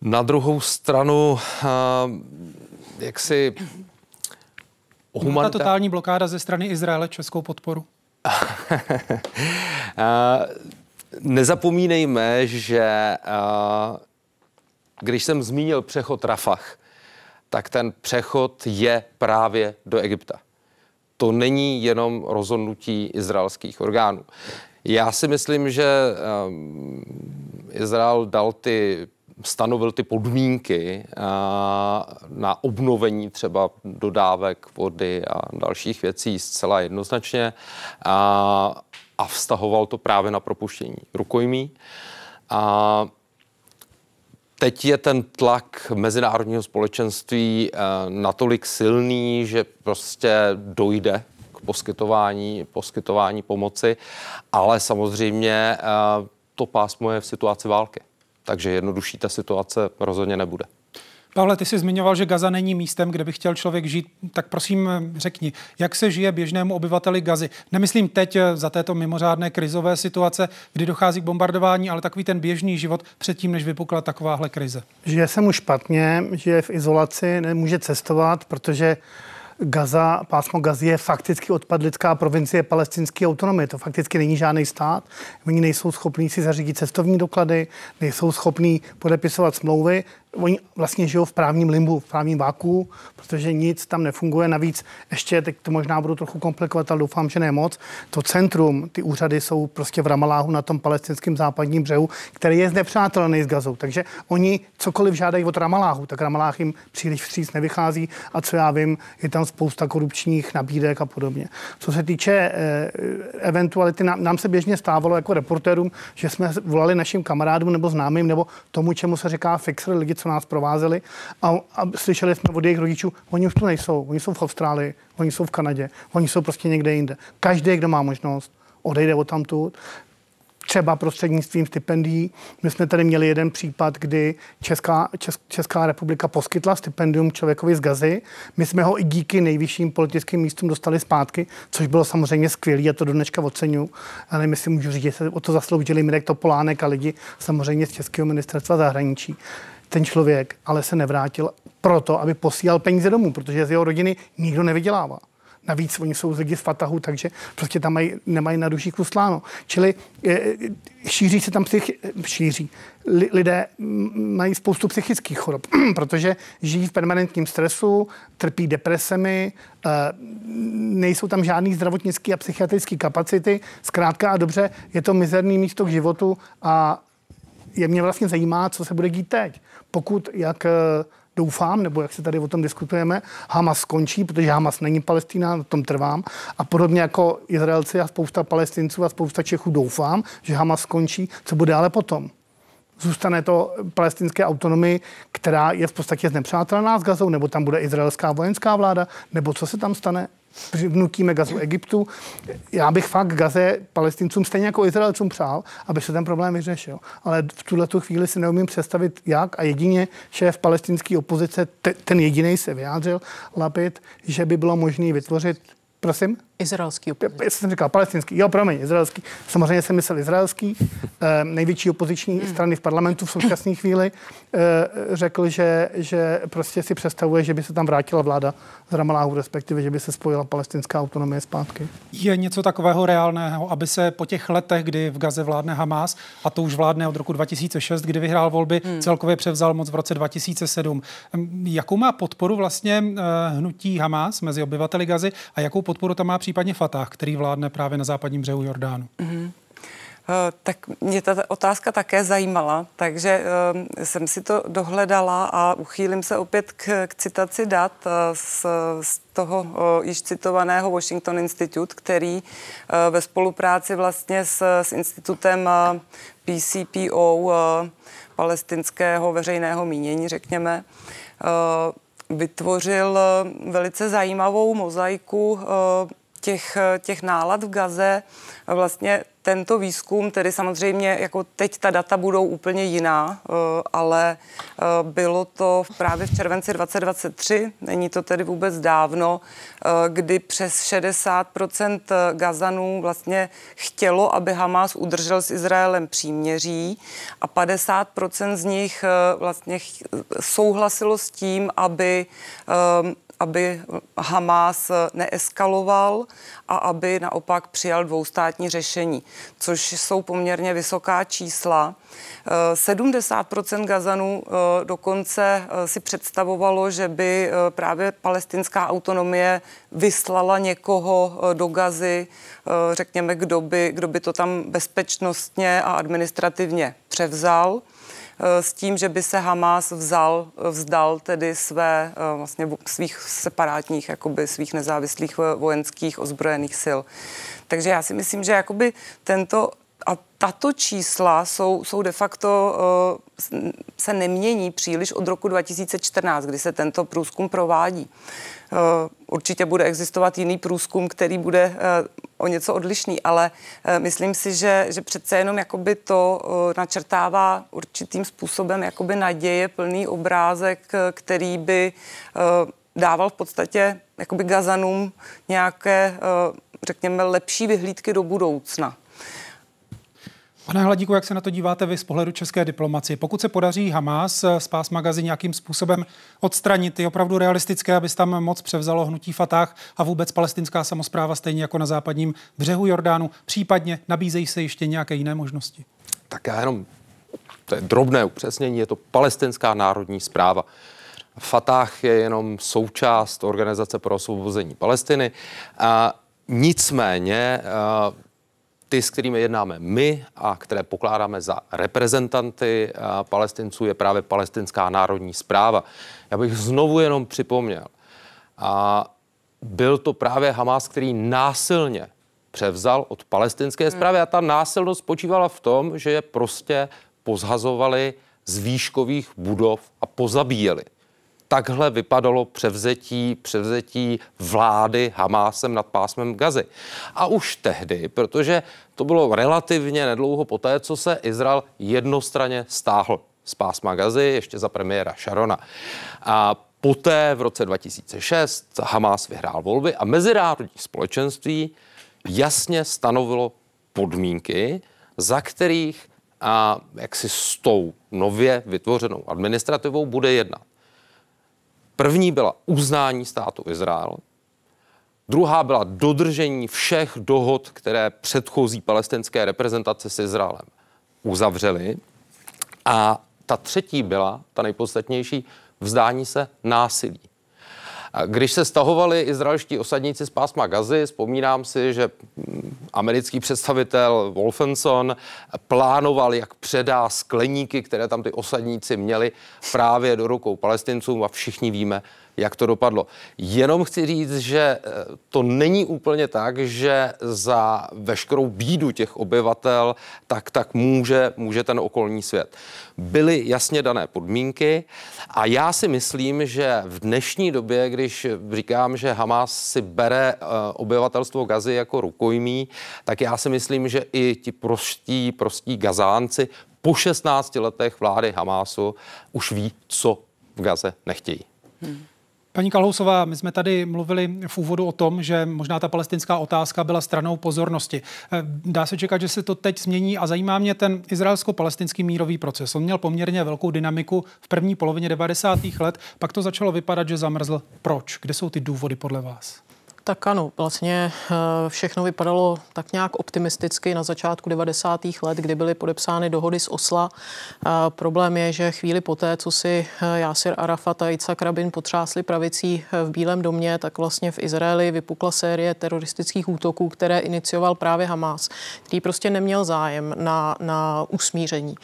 na druhou stranu, jak si humanitár... Ta totální blokáda ze strany Izraele českou podporu? <laughs> Nezapomínejme, že když jsem zmínil přechod Rafah, tak ten přechod je právě do Egypta. To není jenom rozhodnutí izraelských orgánů. Já si myslím, že um, Izrael dal ty, stanovil ty podmínky uh, na obnovení třeba dodávek vody a dalších věcí zcela jednoznačně uh, a vztahoval to právě na propuštění rukojmí. Uh, Teď je ten tlak mezinárodního společenství eh, natolik silný, že prostě dojde k poskytování, poskytování pomoci, ale samozřejmě eh, to pásmo je v situaci války. Takže jednodušší ta situace rozhodně nebude. Pavle, ty jsi zmiňoval, že Gaza není místem, kde by chtěl člověk žít. Tak prosím řekni, jak se žije běžnému obyvateli Gazy? Nemyslím teď eh, za této mimořádné krizové situace, kdy dochází k bombardování, ale takový ten běžný život předtím, než vypukla takováhle krize. Žije se mu špatně, žije v izolaci, nemůže cestovat, protože Gaza, pásmo Gazy je fakticky odpadlická provincie palestinské autonomie. To fakticky není žádný stát. Oni nejsou schopní si zařídit cestovní doklady, nejsou schopní podepisovat smlouvy oni vlastně žijou v právním limbu, v právním váku, protože nic tam nefunguje. Navíc ještě, teď to možná budu trochu komplikovat, ale doufám, že ne moc, to centrum, ty úřady jsou prostě v Ramaláhu na tom palestinském západním břehu, který je znepřátelný s Gazou. Takže oni cokoliv žádají od Ramaláhu, tak Ramalách jim příliš vstříc nevychází a co já vím, je tam spousta korupčních nabídek a podobně. Co se týče eh, eventuality, nám, nám se běžně stávalo jako reportérům, že jsme volali našim kamarádům nebo známým nebo tomu, čemu se říká fixer lidi, co nás provázeli a, a slyšeli jsme od jejich rodičů, oni už tu nejsou, oni jsou v Austrálii, oni jsou v Kanadě, oni jsou prostě někde jinde. Každý, kdo má možnost, odejde od tamtud, třeba prostřednictvím stipendií. My jsme tady měli jeden případ, kdy Česká, Česk, Česká republika poskytla stipendium člověkovi z Gazy. My jsme ho i díky nejvyšším politickým místům dostali zpátky, což bylo samozřejmě skvělé a to do dneška oceňuji. Ale my si můžu říct, že se o to zasloužili Mirek Topolánek a lidi samozřejmě z Českého ministerstva zahraničí ten člověk ale se nevrátil proto, aby posílal peníze domů, protože z jeho rodiny nikdo nevydělává. Navíc oni jsou z lidi z Fatahu, takže prostě tam mají, nemají na duši kusláno. Čili e, šíří se tam psych, šíří. Lidé mají spoustu psychických chorob, <clears throat> protože žijí v permanentním stresu, trpí depresemi, e, nejsou tam žádný zdravotnický a psychiatrické kapacity. Zkrátka a dobře, je to mizerný místo k životu a je mě vlastně zajímá, co se bude dít teď pokud, jak eh, doufám, nebo jak se tady o tom diskutujeme, Hamas skončí, protože Hamas není Palestina, na tom trvám. A podobně jako Izraelci a spousta palestinců a spousta Čechů doufám, že Hamas skončí, co bude ale potom. Zůstane to palestinské autonomii, která je v podstatě znepřátelná s Gazou, nebo tam bude izraelská vojenská vláda, nebo co se tam stane? Vnutíme gazu Egyptu. Já bych fakt Gaze palestincům stejně jako Izraelcům přál, aby se ten problém vyřešil. Ale v tuhle chvíli si neumím představit, jak a jedině šéf palestinské opozice, te, ten jediný se vyjádřil, Lapid, že by bylo možné vytvořit Prosím? Izraelský opoziční. Já jsem říkal palestinský. Jo, promiň, izraelský. Samozřejmě jsem myslel izraelský. Eh, největší opoziční hmm. strany v parlamentu v současné chvíli eh, řekl, že, že prostě si představuje, že by se tam vrátila vláda z Ramaláhu, respektive, že by se spojila palestinská autonomie zpátky. Je něco takového reálného, aby se po těch letech, kdy v Gaze vládne Hamas, a to už vládne od roku 2006, kdy vyhrál volby, hmm. celkově převzal moc v roce 2007. Jakou má podporu vlastně eh, hnutí Hamas mezi obyvateli Gazy a jakou podporu tam má případně Fatah, který vládne právě na západním břehu Jordánu? Mm-hmm. Tak mě ta otázka také zajímala, takže uh, jsem si to dohledala a uchýlím se opět k, k citaci dat uh, z, z toho již citovaného Washington Institute, který ve spolupráci vlastně s, s institutem PCPO, palestinského veřejného mínění, řekněme, vytvořil eh, velice zajímavou mozaiku eh, těch, eh, těch nálad v Gaze. Vlastně tento výzkum, tedy samozřejmě jako teď ta data budou úplně jiná, ale bylo to právě v červenci 2023, není to tedy vůbec dávno, kdy přes 60 Gazanů vlastně chtělo, aby Hamas udržel s Izraelem příměří a 50% z nich vlastně souhlasilo s tím, aby aby Hamas neeskaloval a aby naopak přijal dvoustátní řešení, což jsou poměrně vysoká čísla. 70% Gazanů eh, dokonce eh, si představovalo, že by eh, právě palestinská autonomie vyslala někoho do Gazy, řekněme, kdo by, kdo by to tam bezpečnostně a administrativně převzal. Eh, s tím, že by se Hamas vzal, vzdal tedy své eh, vlastně svých separátních, jakoby svých nezávislých vojenských ozbrojených sil. Takže já si myslím, že jakoby tento a tato čísla jsou, jsou de facto, uh, se nemění příliš od roku 2014, kdy se tento průzkum provádí. Uh, určitě bude existovat jiný průzkum, který bude uh, o něco odlišný, ale myslím si, že, že přece jenom jakoby to načrtává určitým způsobem jakoby naděje plný obrázek, který by dával v podstatě jakoby Gazanům nějaké, řekněme, lepší vyhlídky do budoucna. Pane Hladíku, jak se na to díváte vy z pohledu české diplomacie? Pokud se podaří Hamas z pás magazy nějakým způsobem odstranit, je opravdu realistické, aby tam moc převzalo hnutí Fatah a vůbec palestinská samozpráva stejně jako na západním břehu Jordánu, případně nabízejí se ještě nějaké jiné možnosti? Tak já jenom, to je drobné upřesnění, je to palestinská národní zpráva. Fatah je jenom součást Organizace pro osvobození Palestiny. A nicméně ty, s kterými jednáme my a které pokládáme za reprezentanty eh, palestinců, je právě palestinská národní zpráva. Já bych znovu jenom připomněl, a byl to právě Hamas, který násilně převzal od palestinské zprávy a ta násilnost spočívala v tom, že je prostě pozhazovali z výškových budov a pozabíjeli takhle vypadalo převzetí, převzetí vlády Hamásem nad pásmem Gazy. A už tehdy, protože to bylo relativně nedlouho poté, co se Izrael jednostranně stáhl z pásma Gazy, ještě za premiéra Sharona. A poté v roce 2006 Hamás vyhrál volby a mezinárodní společenství jasně stanovilo podmínky, za kterých a jak si s tou nově vytvořenou administrativou bude jednat. První byla uznání státu Izrael, druhá byla dodržení všech dohod, které předchozí palestinské reprezentace s Izraelem uzavřely. A ta třetí byla, ta nejpodstatnější, vzdání se násilí. Když se stahovali izraelští osadníci z pásma Gazy, vzpomínám si, že americký představitel Wolfenson plánoval, jak předá skleníky, které tam ty osadníci měli právě do rukou palestincům a všichni víme, jak to dopadlo. Jenom chci říct, že eh, to není úplně tak, že za veškerou bídu těch obyvatel tak, tak může, může ten okolní svět. Byly jasně dané podmínky a já si myslím, že v dnešní době, když říkám, že Hamas si bere eh, obyvatelstvo Gazy jako rukojmí, tak já si myslím, že i ti prostí, prostí gazánci po 16 letech vlády Hamásu už ví, co v Gaze nechtějí. Hmm. Paní Kalhousová, my jsme tady mluvili v úvodu o tom, že možná ta palestinská otázka byla stranou pozornosti. Eh, dá se čekat, že se to teď změní a zajímá mě ten izraelsko-palestinský mírový proces. On měl poměrně velkou dynamiku v první polovině 90. let, pak to začalo vypadat, že zamrzl. Proč? Kde jsou ty důvody podle vás? Tak ano, vlastně eh, všechno vypadalo tak nějak optimisticky na začátku 90. let, kdy byly podepsány dohody z Osla. Problém je, že chvíli poté, co si eh, Jásir Arafat a Yitzhak Rabin potřásli pravicí eh, v Bílém domě, tak vlastně v Izraeli vypukla série teroristických útoků, které inicioval právě Hamas, který prostě neměl zájem na, na usmíření.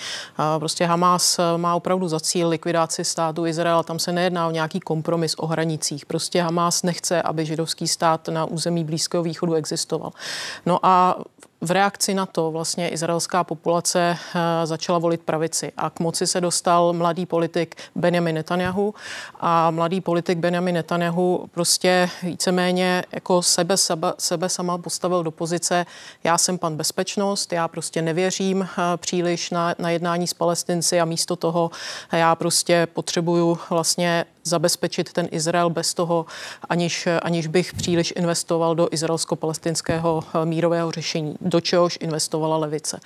Prostě Hamas má opravdu za cíl likvidaci státu Izrael. Tam se nejedná o nějaký kompromis o hranicích. Prostě Hamas nechce, aby židovský stát stát na území Blízkého východu existoval. No a v reakci na to vlastně izraelská populace eh, začala volit pravici a k moci se dostal mladý politik Benjamin Netanyahu a mladý politik Benjamin Netanyahu prostě víceméně jako sebe, sebe, sebe sama postavil do pozice já jsem pan bezpečnost, já prostě nevěřím eh, příliš na, na jednání s palestinci a místo toho já prostě potřebuju vlastně zabezpečit ten Izrael bez toho, aniž, aniž bych příliš investoval do izraelsko-palestinského eh, mírového řešení do čehož investovala levice.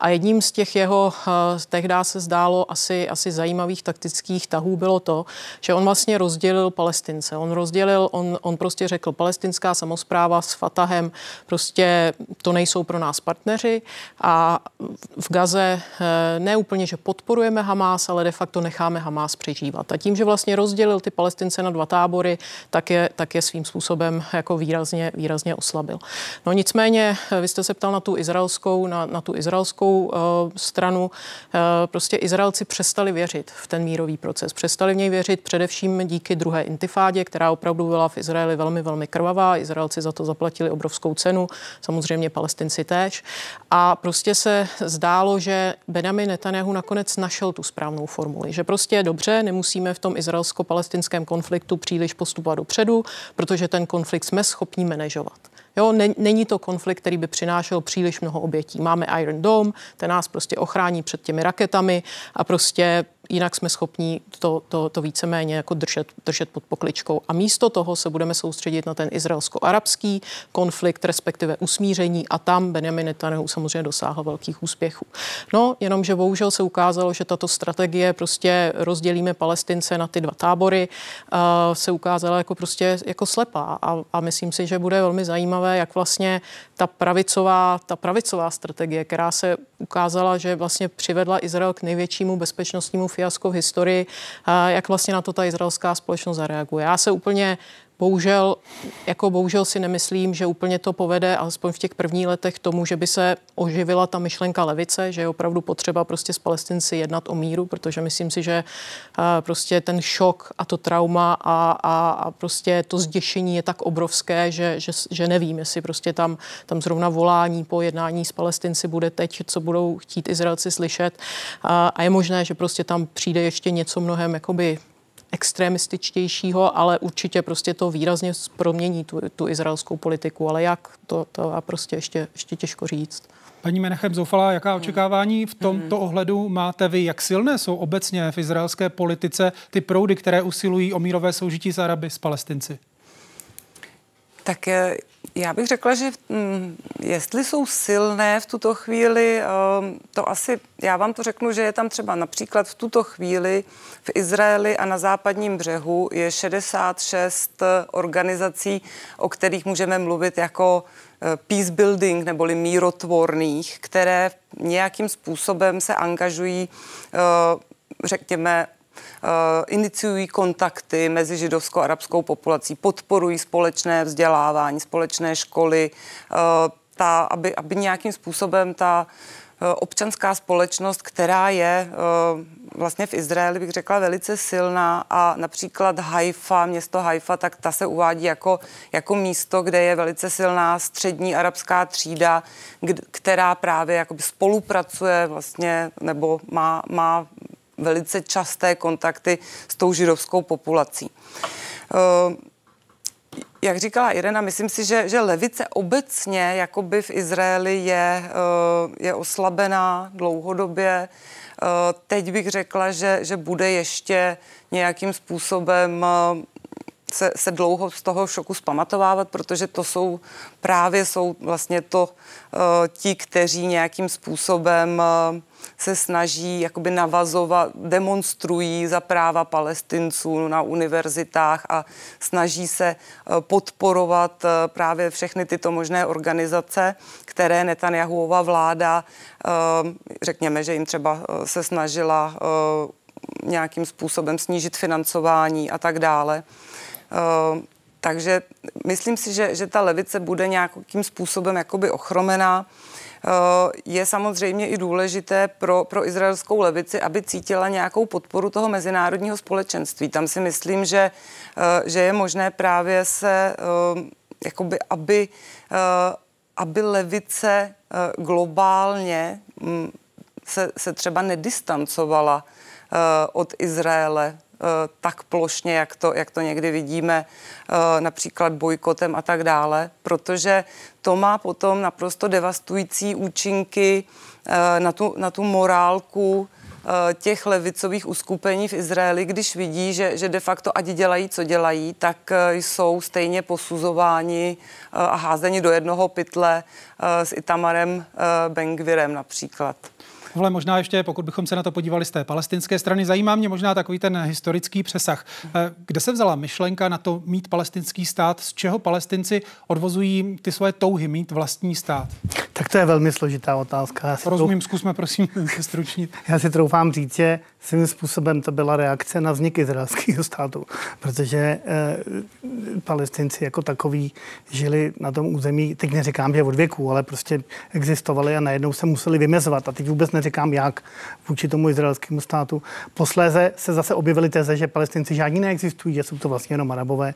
A jedním z těch jeho, eh, tehdy se zdálo asi, asi zajímavých taktických tahů bylo to, že on vlastně rozdělil Palestince. On rozdělil, on, on prostě řekl, palestinská samozpráva s Fatahem prostě to nejsou pro nás partneři a v Gaze eh, ne úplně, že podporujeme Hamás, ale de facto necháme Hamás přežívat. A tím, že vlastně rozdělil ty Palestince na dva tábory, tak je, tak je svým způsobem jako výrazně, výrazně oslabil. No nicméně, eh, vy jste se ptal na tu izraelskou, na, na tu izraelskou uh, stranu. Uh, prostě Izraelci přestali věřit v ten mírový proces. Přestali v něj věřit především díky druhé intifádě, která opravdu byla v Izraeli velmi, velmi krvavá. Izraelci za to zaplatili obrovskou cenu, samozřejmě palestinci též. A prostě se zdálo, že Benjamin Netanyahu nakonec našel tu správnou formuli, že prostě dobře, nemusíme v tom izraelsko-palestinském konfliktu příliš postupovat dopředu, protože ten konflikt jsme schopni manažovat. Jo, není to konflikt, který by přinášel příliš mnoho obětí. Máme Iron Dome, ten nás prostě ochrání před těmi raketami a prostě jinak jsme schopni to, to, to víceméně jako držet, držet pod pokličkou. A místo toho se budeme soustředit na ten izraelsko-arabský konflikt, respektive usmíření a tam Benjamin Netanyahu samozřejmě dosáhl velkých úspěchů. No, jenomže bohužel se ukázalo, že tato strategie prostě rozdělíme Palestince na ty dva tábory, uh, se ukázala jako prostě jako slepá a, a myslím si, že bude velmi zajímavé, jak vlastně ta pravicová, ta pravicová strategie, která se ukázala, že vlastně přivedla Izrael k největšímu bezpečnostnímu fiasko v historii, jak vlastně na to ta izraelská společnost zareaguje. Já se úplně Bohužel, jako bohužel si nemyslím, že úplně to povede, alespoň v těch prvních letech, tomu, že by se oživila ta myšlenka levice, že je opravdu potřeba prostě s palestinci jednat o míru, protože myslím si, že prostě ten šok a to trauma a, a, a prostě to zděšení je tak obrovské, že, že, že nevím, jestli prostě tam, tam zrovna volání po jednání s palestinci bude teď, co budou chtít Izraelci slyšet. A, a je možné, že prostě tam přijde ještě něco mnohem jakoby extremističtějšího, ale určitě prostě to výrazně promění tu, tu izraelskou politiku. Ale jak, to, to a prostě ještě, ještě těžko říct. Paní Menachem Zoufala, jaká očekávání v tomto ohledu máte vy? Jak silné jsou obecně v izraelské politice ty proudy, které usilují o mírové soužití s Araby, s Palestinci? Tak eh, já bych řekla, že hm, jestli jsou silné v tuto chvíli, ehm, to asi, já vám to řeknu, že je tam třeba například v tuto chvíli v Izraeli a na západním břehu je 66 organizací, o kterých můžeme mluvit jako eh, peace building neboli mírotvorných, které nějakým způsobem se angažují, eh, řekněme, iniciují kontakty mezi židovskou a arabskou populací, podporují společné vzdělávání, společné školy, eh, ta, aby, aby nějakým způsobem ta občanská společnost, která je vlastně v Izraeli, bych řekla, velice silná a například Haifa, město Haifa, tak ta se uvádí jako, jako místo, kde je velice silná střední arabská třída, která právě spolupracuje vlastně nebo má, má velice časté kontakty s tou židovskou populací. Uh, jak říkala Irena, myslím si, že, že levice obecně jakoby v Izraeli je, uh, je oslabená dlouhodobě. Uh, teď bych řekla, že, že bude ještě nějakým způsobem se, se dlouho z toho šoku zpamatovávat, protože to jsou právě jsou vlastně to ti, kteří nějakým způsobem uh, se snaží jakoby navazovat, demonstrují za práva palestinců na univerzitách a snaží se uh, podporovat uh, právě všechny tyto možné organizace, které Netanyahuova vláda, uh, řekněme, že jim třeba se snažila nějakým způsobem snížit financování a tak dále. Eh, takže myslím si, že, že ta levice bude nějakým způsobem jakoby ochromená. Eh, je samozřejmě i důležité pro, pro izraelskou levici, aby cítila nějakou podporu toho mezinárodního společenství. Tam si myslím, že, eh, že je možné právě se, jakoby, aby, aby levice globálně mm, se, se třeba nedistancovala od Izraele Eh, tak plošně, jak to, jak to někdy vidíme, eh, například bojkotem a tak dále, protože to má potom naprosto devastující účinky eh, na tu, na tu morálku těch levicových uskupení v Izraeli, když vidí, že, že de facto ať dělají, co dělají, tak jsou stejně posuzováni a házeni do jednoho pytle s Itamarem Bengvirem například. Ale možná ještě, pokud bychom se na to podívali z té palestinské strany, zajímá mě možná takový ten historický přesah. Eh, kde se vzala myšlenka na to mít palestinský stát? Z čeho palestinci odvozují ty svoje touhy mít vlastní stát? Tak to je velmi složitá otázka. Já Rozumím, trouf... zkusme prosím <laughs> stručnit. Já si troufám říct, že svým způsobem to byla reakce na vznik izraelského státu, protože eh, palestinci jako takový žili na tom území, teď neříkám, že od věku, ale prostě existovali a najednou se museli vymezovat. A teď vůbec neříkám, jak vůči tomu izraelskému státu. Posléze se zase objevily teze, že palestinci žádní neexistují, že jsou to vlastně jenom arabové.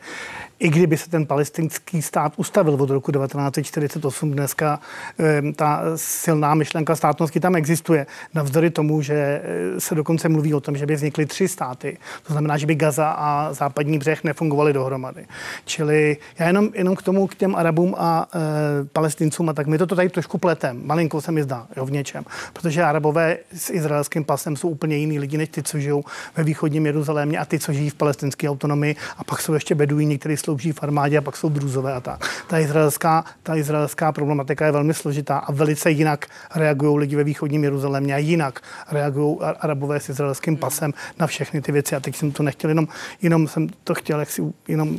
I kdyby se ten palestinský stát ustavil od roku 1948, dneska eh, ta silná myšlenka státnosti tam existuje. Navzdory tomu, že eh, se dokonce mluví o tom, že by vznikly tři státy. To znamená, že by Gaza a západní břeh nefungovaly dohromady. Čili já jenom, jenom k tomu, k těm Arabům a e, Palestincům, a tak my to tady trošku pletem. Malinko se mi zdá, jo, v něčem. Protože Arabové s izraelským pasem jsou úplně jiný lidi, než ty, co žijou ve východním Jeruzalémě a ty, co žijí v palestinské autonomii. A pak jsou ještě beduíni, kteří slouží v armádě a pak jsou druzové a tak. Ta izraelská, ta izraelská problematika je velmi složitá a velice jinak reagují lidi ve východním Jeruzalémě a jinak reagují Arabové s izraelským izraelským pasem na všechny ty věci. A teď jsem to nechtěl jenom, jenom jsem to chtěl jak si jenom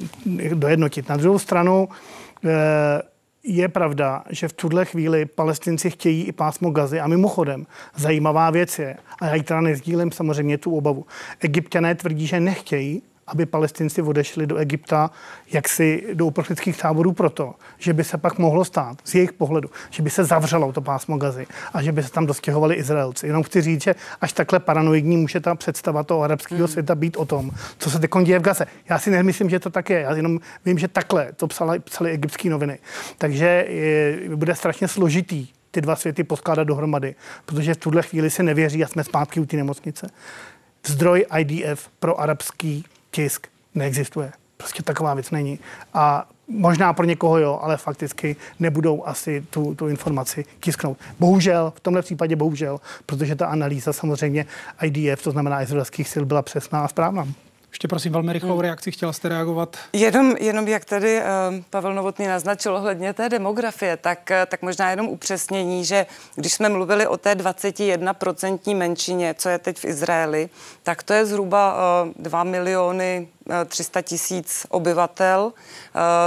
dojednotit. Na druhou stranu eh, je pravda, že v tuhle chvíli palestinci chtějí i pásmo Gazy. A mimochodem, zajímavá věc je, a já ji teda nezdílím samozřejmě tu obavu, egyptiané tvrdí, že nechtějí, aby palestinci odešli do Egypta jaksi do uprchlických táborů proto, že by se pak mohlo stát z jejich pohledu, že by se zavřelo to pásmo Gazy a že by se tam dostěhovali Izraelci. Jenom chci říct, že až takhle paranoidní může ta představa toho arabského mm. světa být o tom, co se teď děje v Gaze. Já si nemyslím, že to tak je. Já jenom vím, že takhle to psali, psali egyptské noviny. Takže je, bude strašně složitý ty dva světy poskládat dohromady, protože v tuhle chvíli si nevěří a jsme zpátky u té nemocnice. Zdroj IDF pro arabský tisk neexistuje. Prostě taková věc není. A možná pro někoho jo, ale fakticky nebudou asi tu, tu informaci tisknout. Bohužel, v tomhle případě bohužel, protože ta analýza samozřejmě IDF, to znamená izraelských sil, byla přesná a správná. Ještě prosím velmi rychlou hmm. reakci, chtěla jste reagovat? Jenom, jenom jak tady uh, Pavel Novotný naznačil ohledně té demografie, tak, uh, tak možná jenom upřesnění, že když jsme mluvili o té 21% menšině, co je teď v Izraeli, tak to je zhruba uh, 2 miliony 300 tisíc obyvatel,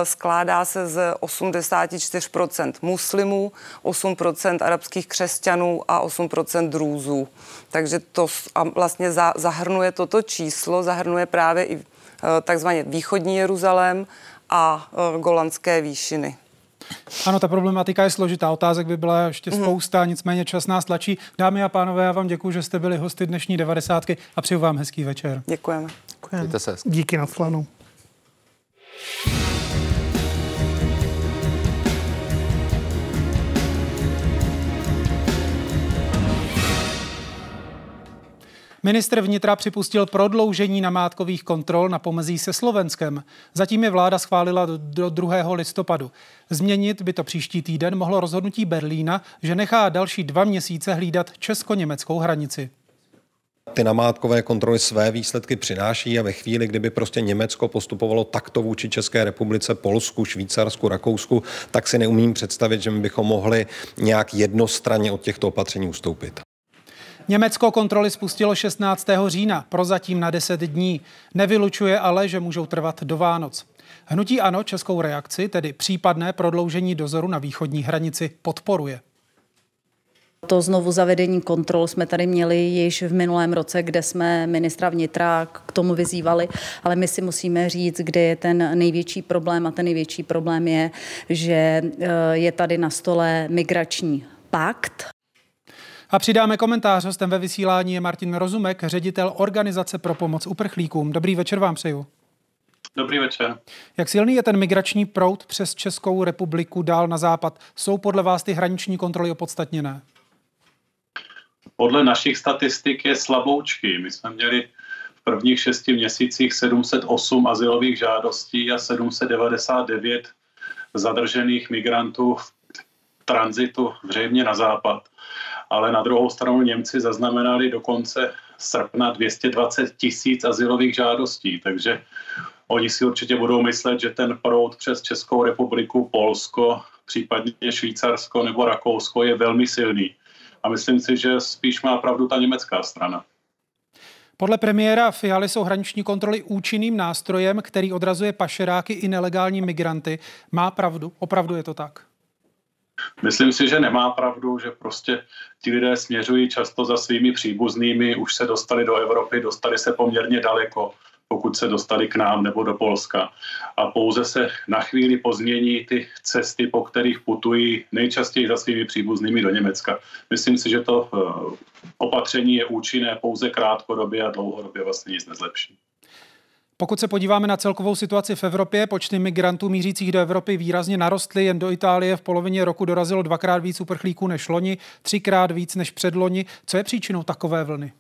skládá se z 84% muslimů, 8% arabských křesťanů a 8% drůzů. Takže to vlastně zahrnuje toto číslo, zahrnuje právě i takzvaně východní Jeruzalém a Golandské výšiny. Ano, ta problematika je složitá. Otázek by byla ještě mm. spousta, nicméně čas nás tlačí. Dámy a pánové, já vám děkuji, že jste byli hosty dnešní devadesátky a přeju vám hezký večer. Děkujeme. Děkujeme. se. Díky na slanu. Ministr vnitra připustil prodloužení namátkových kontrol na pomezí se Slovenskem. Zatím je vláda schválila do 2. listopadu. Změnit by to příští týden mohlo rozhodnutí Berlína, že nechá další dva měsíce hlídat česko-německou hranici. Ty namátkové kontroly své výsledky přináší a ve chvíli, kdyby prostě Německo postupovalo takto vůči České republice, Polsku, Švýcarsku, Rakousku, tak si neumím představit, že my bychom mohli nějak jednostranně od těchto opatření ustoupit. Německo kontroly spustilo 16. října, prozatím na 10 dní. Nevylučuje ale, že můžou trvat do Vánoc. Hnutí Ano českou reakci, tedy případné prodloužení dozoru na východní hranici, podporuje. To znovu zavedení kontrol jsme tady měli již v minulém roce, kde jsme ministra vnitra k tomu vyzývali, ale my si musíme říct, kde je ten největší problém a ten největší problém je, že eh, je tady na stole migrační pakt, a přidáme komentář. Hostem ve vysílání je Martin Rozumek, ředitel Organizace pro pomoc uprchlíkům. Dobrý večer vám přeju. Dobrý večer. Jak silný je ten migrační proud přes Českou republiku dál na západ? Jsou podle vás ty hraniční kontroly opodstatněné? Podle našich statistik je slaboučky. My jsme měli v prvních šesti měsících 708 asilových žádostí a 799 zadržených migrantů v tranzitu zřejmě na západ ale na druhou stranu Němci zaznamenali do konce srpna 220 tisíc asilových žádostí, takže oni si určitě budou myslet, že ten proud přes Českou republiku, Polsko, případně Švýcarsko nebo Rakousko je velmi silný. A myslím si, že spíš má pravdu ta německá strana. Podle premiéra Fialy jsou hraniční kontroly účinným nástrojem, který odrazuje pašeráky i nelegální migranty. Má pravdu? Opravdu je to tak? Myslím si, že nemá pravdu, že prostě ti lidé směřují často za svými příbuznými, už se dostali do Evropy, dostali se poměrně daleko, pokud se dostali k nám nebo do Polska. A pouze se na chvíli pozmění ty cesty, po kterých putují nejčastěji za svými příbuznými do Německa. Myslím si, že to eh, opatření je účinné pouze krátkodobě a dlouhodobě vlastně nic nezlepší. Pokud se podíváme na celkovou situaci v Evropě, počty migrantů mířících do Evropy výrazně narostly. Jen do Itálie v polovině roku dorazilo dvakrát víc uprchlíků než loni, třikrát víc než předloni. Co je příčinou takové vlny?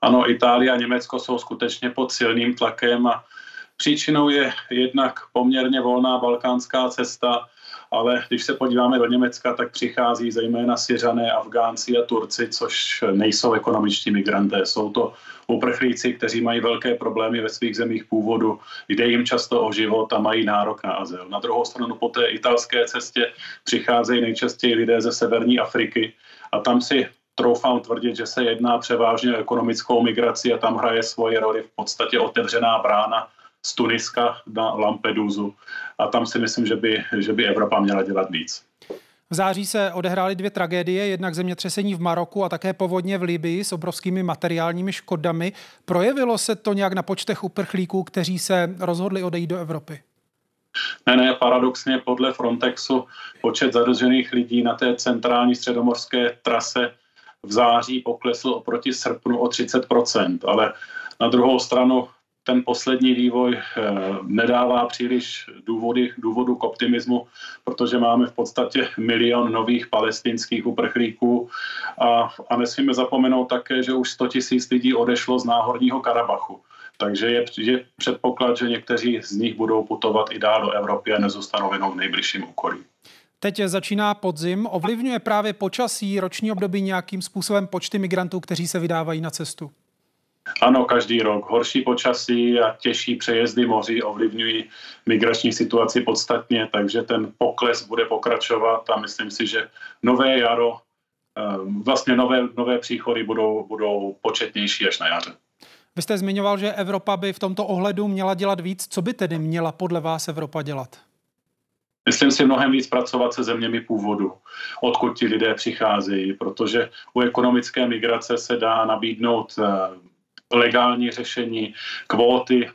Ano, Itálie a Německo jsou skutečně pod silným tlakem a příčinou je jednak poměrně volná balkánská cesta, ale když se podíváme do Německa, tak přichází zejména Syřané, Afgánci a Turci, což nejsou ekonomičtí migranté. Jsou to uprchlíci, kteří mají velké problémy ve svých zemích původu, jde jim často o život a mají nárok na azyl. Na druhou stranu po té italské cestě přicházejí nejčastěji lidé ze severní Afriky a tam si troufám tvrdit, že se jedná převážně o ekonomickou migraci a tam hraje svoje roli v podstatě otevřená brána z Tuniska na Lampedusu. A tam si myslím, že by, že by Evropa měla dělat víc. V září se odehrály dvě tragédie, jednak zemětřesení v Maroku a také povodně v Libii s obrovskými materiálními škodami. Projevilo se to nějak na počtech uprchlíků, kteří se rozhodli odejít do Evropy? Ne, ne, paradoxně podle Frontexu počet zadržených lidí na té centrální středomorské trase v září poklesl oproti srpnu o 30%, ale na druhou stranu ten poslední vývoj eh, nedává příliš důvody, důvodu k optimismu, protože máme v podstatě milion nových palestinských uprchlíků a, a nesmíme zapomenout také, že už 100 tisíc lidí odešlo z náhorního Karabachu. Takže je, je předpoklad, že někteří z nich budou putovat i dál do Evropy a nezůstanou jenom v nejbližším okolí. Teď začíná podzim. Ovlivňuje právě počasí roční období nějakým způsobem počty migrantů, kteří se vydávají na cestu? Ano, každý rok. Horší počasí a těžší přejezdy moří ovlivňují migrační situaci podstatně, takže ten pokles bude pokračovat a myslím si, že nové jaro, ehm, vlastně nové, nové příchody budou, budou početnější až na jaře. Vy jste zmiňoval, že Evropa by v tomto ohledu měla dělat víc. Co by tedy měla podle vás Evropa dělat? Myslím si mnohem víc pracovat se zeměmi původu, odkud ti lidé přicházejí, protože u ekonomické migrace se dá nabídnout eh, legální řešení, kvóty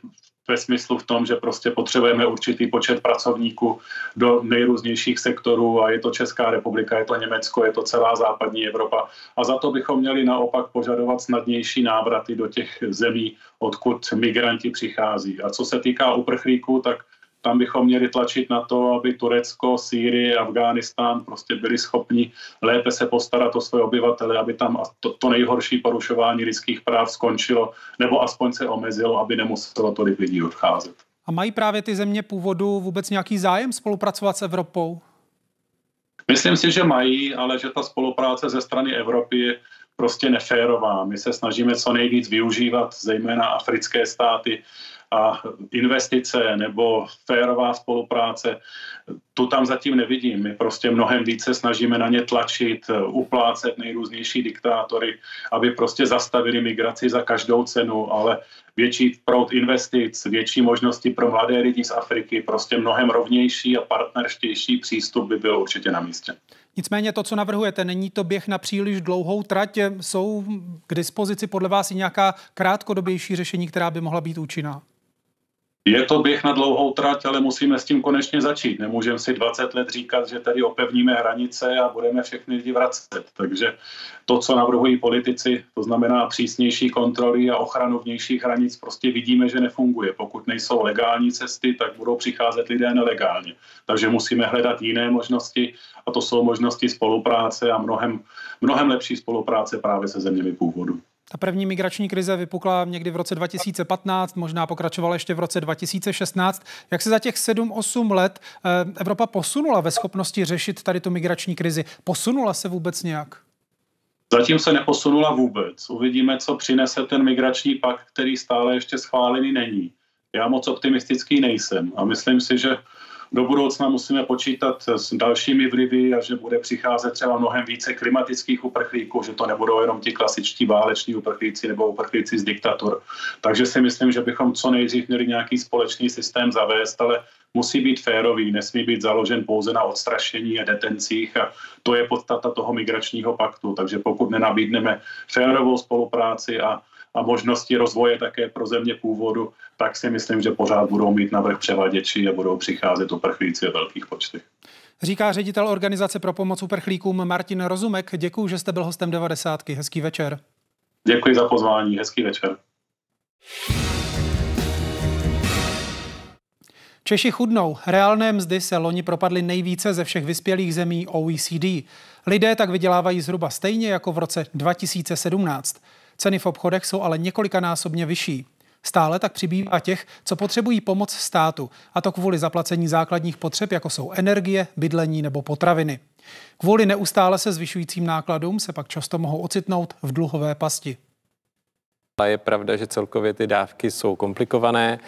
ve smyslu v tom, že prostě potřebujeme určitý počet pracovníků do nejrůznějších sektorů a je to Česká republika, je to Německo, je to celá západní Evropa. A za to bychom měli naopak požadovat snadnější návraty do těch zemí, odkud migranti přichází. A co se týká uprchlíků, tak tam bychom měli tlačit na to, aby Turecko, Sýrie, Afghánistán prostě byli schopni lépe se postarat o své obyvatele, aby tam to, to nejhorší porušování lidských práv skončilo, nebo aspoň se omezilo, aby nemuselo tolik lidí odcházet. A mají právě ty země původu vůbec nějaký zájem spolupracovat s Evropou? Myslím si, že mají, ale že ta spolupráce ze strany Evropy je prostě neférová. My se snažíme co nejvíc využívat, zejména africké státy, a investice nebo férová spolupráce, tu tam zatím nevidím. My prostě mnohem více snažíme na ně tlačit, uplácet nejrůznější diktátory, aby prostě zastavili migraci za každou cenu, ale větší proud investic, větší možnosti pro mladé lidi z Afriky, prostě mnohem rovnější a partnerštější přístup by byl určitě na místě. Nicméně to, co navrhujete, není to běh na příliš dlouhou trať. Jsou k dispozici podle vás i nějaká krátkodobější řešení, která by mohla být účinná? Je to běh na dlouhou trať, ale musíme s tím konečně začít. Nemůžeme si 20 let říkat, že tady opevníme hranice a budeme všechny lidi vracet. Takže to, co navrhují politici, to znamená přísnější kontroly a ochranu vnějších hranic, prostě vidíme, že nefunguje. Pokud nejsou legální cesty, tak budou přicházet lidé nelegálně. Takže musíme hledat jiné možnosti a to jsou možnosti spolupráce a mnohem, mnohem lepší spolupráce právě se zeměmi původu. Ta první migrační krize vypukla někdy v roce 2015, možná pokračovala ještě v roce 2016. Jak se za těch 7-8 let eh, Evropa posunula ve schopnosti řešit tady tu migrační krizi? Posunula se vůbec nějak? Zatím se neposunula vůbec. Uvidíme, co přinese ten migrační pakt, který stále ještě schválený není. Já moc optimistický nejsem a myslím si, že do budoucna musíme počítat s dalšími vlivy a že bude přicházet třeba mnohem více klimatických uprchlíků, že to nebudou jenom ti klasičtí váleční uprchlíci nebo uprchlíci z diktatur. Takže si myslím, že bychom co nejdřív měli nějaký společný systém zavést, ale musí být férový, nesmí být založen pouze na odstrašení a detencích a to je podstata toho migračního paktu. Takže pokud nenabídneme férovou spolupráci a a možnosti rozvoje také pro země původu, tak si myslím, že pořád budou mít navrh převaděči a budou přicházet uprchlíci ve velkých počtech. Říká ředitel Organizace pro pomoc uprchlíkům Martin Rozumek. Děkuji, že jste byl hostem 90. Hezký večer. Děkuji za pozvání. Hezký večer. Češi chudnou. Reálné mzdy se loni propadly nejvíce ze všech vyspělých zemí OECD. Lidé tak vydělávají zhruba stejně jako v roce 2017. Ceny v obchodech jsou ale několikanásobně vyšší. Stále tak přibývá těch, co potřebují pomoc státu, a to kvůli zaplacení základních potřeb, jako jsou energie, bydlení nebo potraviny. Kvůli neustále se zvyšujícím nákladům se pak často mohou ocitnout v dluhové pasti. A je pravda, že celkově ty dávky jsou komplikované,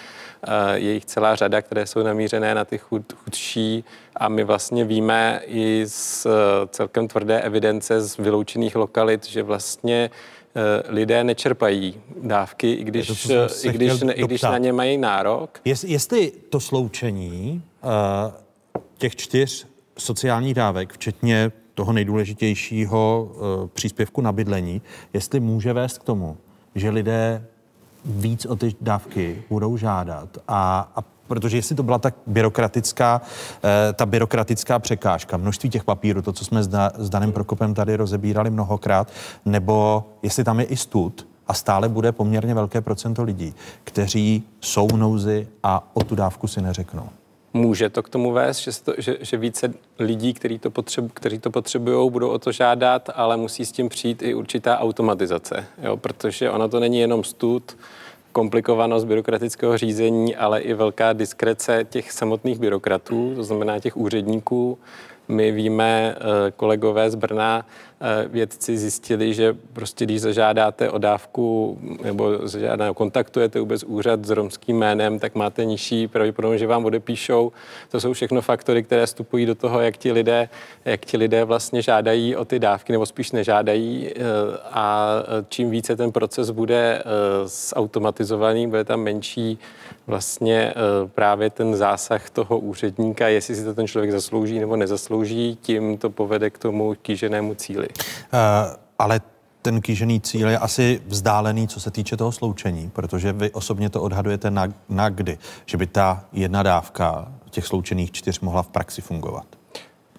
je jich celá řada, které jsou namířené na ty chud, chudší a my vlastně víme i z celkem tvrdé evidence z vyloučených lokalit, že vlastně Eh, lidé nečerpají dávky, i když, to, i když, ne, i když na ně mají nárok. Jest, jestli to sloučení uh, těch čtyř sociálních dávek, včetně toho nejdůležitějšího uh, příspěvku na bydlení, jestli může vést k tomu, že lidé víc o ty dávky budou žádat a, a protože jestli to byla tak byrokratická, eh, ta byrokratická překážka, množství těch papírů, to, co jsme s, da, s Danem Prokopem tady rozebírali mnohokrát, nebo jestli tam je i stud, a stále bude poměrně velké procento lidí, kteří jsou v nouzi a o tu dávku si neřeknou. Může to k tomu vést, že, to, že, že více lidí, kteří to, potřebu, to potřebují, budou o to žádat, ale musí s tím přijít i určitá automatizace, jo? protože ono to není jenom stud, komplikovanost byrokratického řízení, ale i velká diskrece těch samotných byrokratů, to znamená těch úředníků. My víme, eh, kolegové z Brna, Eh, vědci zjistili, že prostě když zažádáte o dávku nebo zažádáte, kontaktujete vůbec úřad s romským jménem, tak máte nižší pravděpodobnost, že vám odepíšou. To jsou všechno faktory, které vstupují do toho, jak ti lidé, jak ti lidé vlastně žádají o ty dávky, nebo spíš nežádají. Eh, a čím více ten proces bude zautomatizovaný, bude tam menší vlastně právě ten zásah toho úředníka, jestli si to ten člověk zaslouží nebo nezaslouží, tím to povede k tomu kýženému cíli. Uh, ale ten kýžený cíl je asi vzdálený, co se týče toho sloučení, protože vy osobně to odhadujete na, na kdy, že by ta jedna dávka těch sloučených čtyř mohla v praxi fungovat.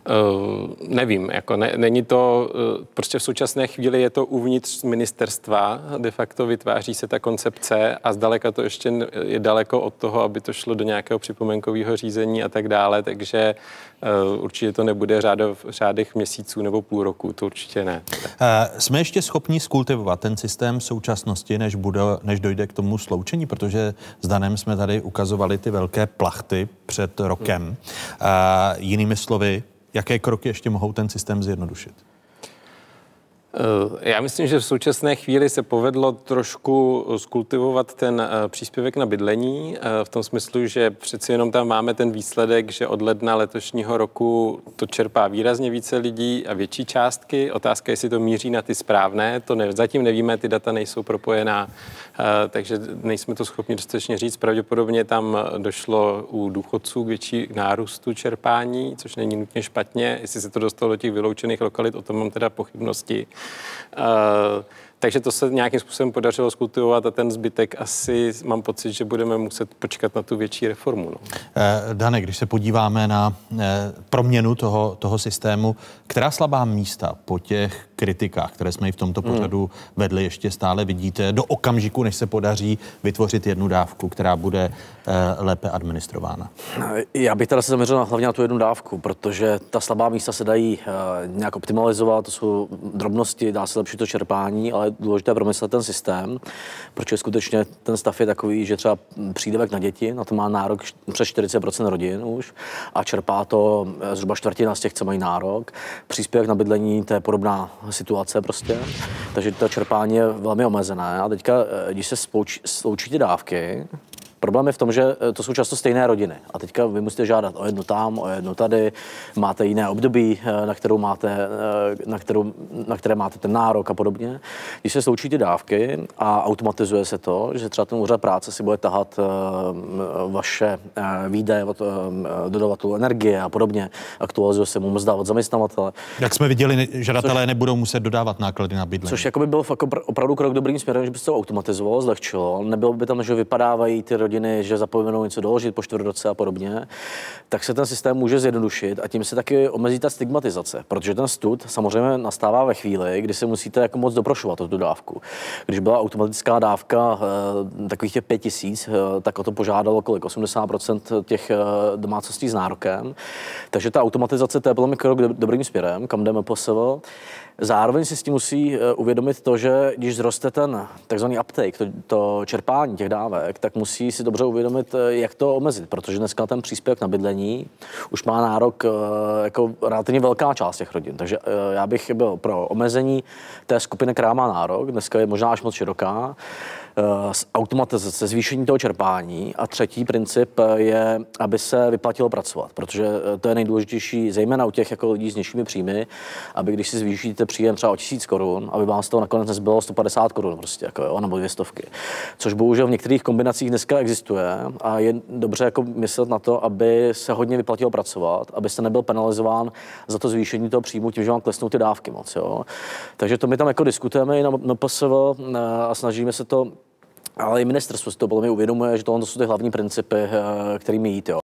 Uh, nevím, jako ne, není to, uh, prostě v současné chvíli je to uvnitř ministerstva, de facto vytváří se ta koncepce a zdaleka to ještě je daleko od toho, aby to šlo do nějakého připomenkového řízení a tak dále, takže uh, určitě to nebude řádov, v řádech měsíců nebo půl roku, to určitě ne. Jsme ještě schopni skultivovat ten systém současnosti, než, bude, než dojde k tomu sloučení, protože s Danem jsme tady ukazovali ty velké plachty před rokem. Hmm. Jinými slovy, jaké kroky ještě mohou ten systém zjednodušit? Eh, já myslím, že v současné chvíli se povedlo trošku skultivovat ten eh, příspěvek na bydlení, eh, v tom smyslu, že přeci jenom tam máme ten výsledek, že od ledna letošního roku to čerpá výrazně více lidí a větší částky. Otázka je, jestli to míří na ty správné, to ne, zatím nevíme, ty data nejsou propojená, takže nejsme to schopni dostatečně říct. Pravděpodobně tam došlo u důchodců k větší nárůstu čerpání, což není nutně špatně. Jestli se to dostalo do těch vyloučených lokalit, o tom mám teda pochybnosti. Uh, takže to se nějakým způsobem podařilo skultivovat a ten zbytek asi mám pocit, že budeme muset počkat na tu větší reformu. No. Eh, Dane, když se podíváme na eh, proměnu toho, toho systému, která slabá místa po těch kritikách, které jsme i v tomto hmm. pořadu hmm. vedli, ještě stále vidíte do okamžiku, než se podaří vytvořit jednu dávku, která bude eh, lépe administrována? Já bych teda se zaměřil hlavně na tu jednu dávku, protože ta slabá místa se dají nějak optimalizovat, to jsou drobnosti, dá se lepšit to čerpání, ale důležité promyslet ten systém, protože skutečně ten stav je takový, že třeba přídavek na děti, na to má nárok přes 40% rodin už a čerpá to eh, zhruba čtvrtina z těch, co mají nárok. Příspěvek na bydlení, to je podobná situace prostě, takže to čerpání je velmi omezené. A teďka, eh, když se sloučí ty dávky, Problém je v tom, že eh, to jsou často stejné rodiny. A teďka vy musíte žádat o jedno tam, o jedno tady, máte jiné období, eh, na, kterou máte, eh, na, kterou, na které máte ten nárok a podobně. Když se sloučí ty dávky a automatizuje se to, že třeba ten úřad práce si bude tahat vaše výdaje od dodavatelů energie a podobně, aktualizuje se mu mzda od zaměstnavatele. Jak jsme viděli, žadatelé což, nebudou muset dodávat náklady na bydlení. Což jako by byl opravdu krok dobrým směrem, že by se to automatizovalo, zlehčilo. Nebylo by tam, že vypadávají ty rodiny rodiny, že zapomenou něco doložit po čtvrtroce a podobně, tak se ten systém může zjednodušit a tím se taky omezí ta stigmatizace, protože ten stud samozřejmě nastává ve chvíli, kdy se musíte jako moc doprošovat o tu dávku. Když byla automatická dávka eh, takových těch pět tisíc, eh, tak o to požádalo kolik? 80% těch eh, domácností s nárokem. Takže ta automatizace, to je podle mě krok dobrým směrem, kam jdeme po Zároveň si s tím musí eh, uvědomit to, že když zroste ten takzvaný uptake, to, to čerpání těch dávek, tak musí si dobře uvědomit, eh, jak to omezit, protože dneska ten příspěvek na bydlení už má nárok eh, jako relativně velká část těch rodin. Takže já bych byl pro omezení té skupiny, která má nárok, dneska je možná až moc široká, Eh, automatizace, zvýšení toho čerpání. A třetí princip eh, je, aby se vyplatilo pracovat, protože eh, to je nejdůležitější, zejména u těch jako lidí s nižšími příjmy, aby když si zvýšíte příjem třeba o tisíc korun, aby vám z toho nakonec nezbylo 150 korun, prostě, jako, jo, nebo dvě stovky. Což bohužel v některých kombinacích dneska existuje a je dobře jako myslet na to, aby se hodně vyplatilo pracovat, abyste nebyl penalizován za to zvýšení toho příjmu tím, že vám klesnou ty dávky moc. Jo. Takže to my tam jako diskutujeme i na MPSV a snažíme se to ale i ministerstvo si to mě uvědomuje, že tohle jsou ty hlavní principy, eh, kterými jít. Jo.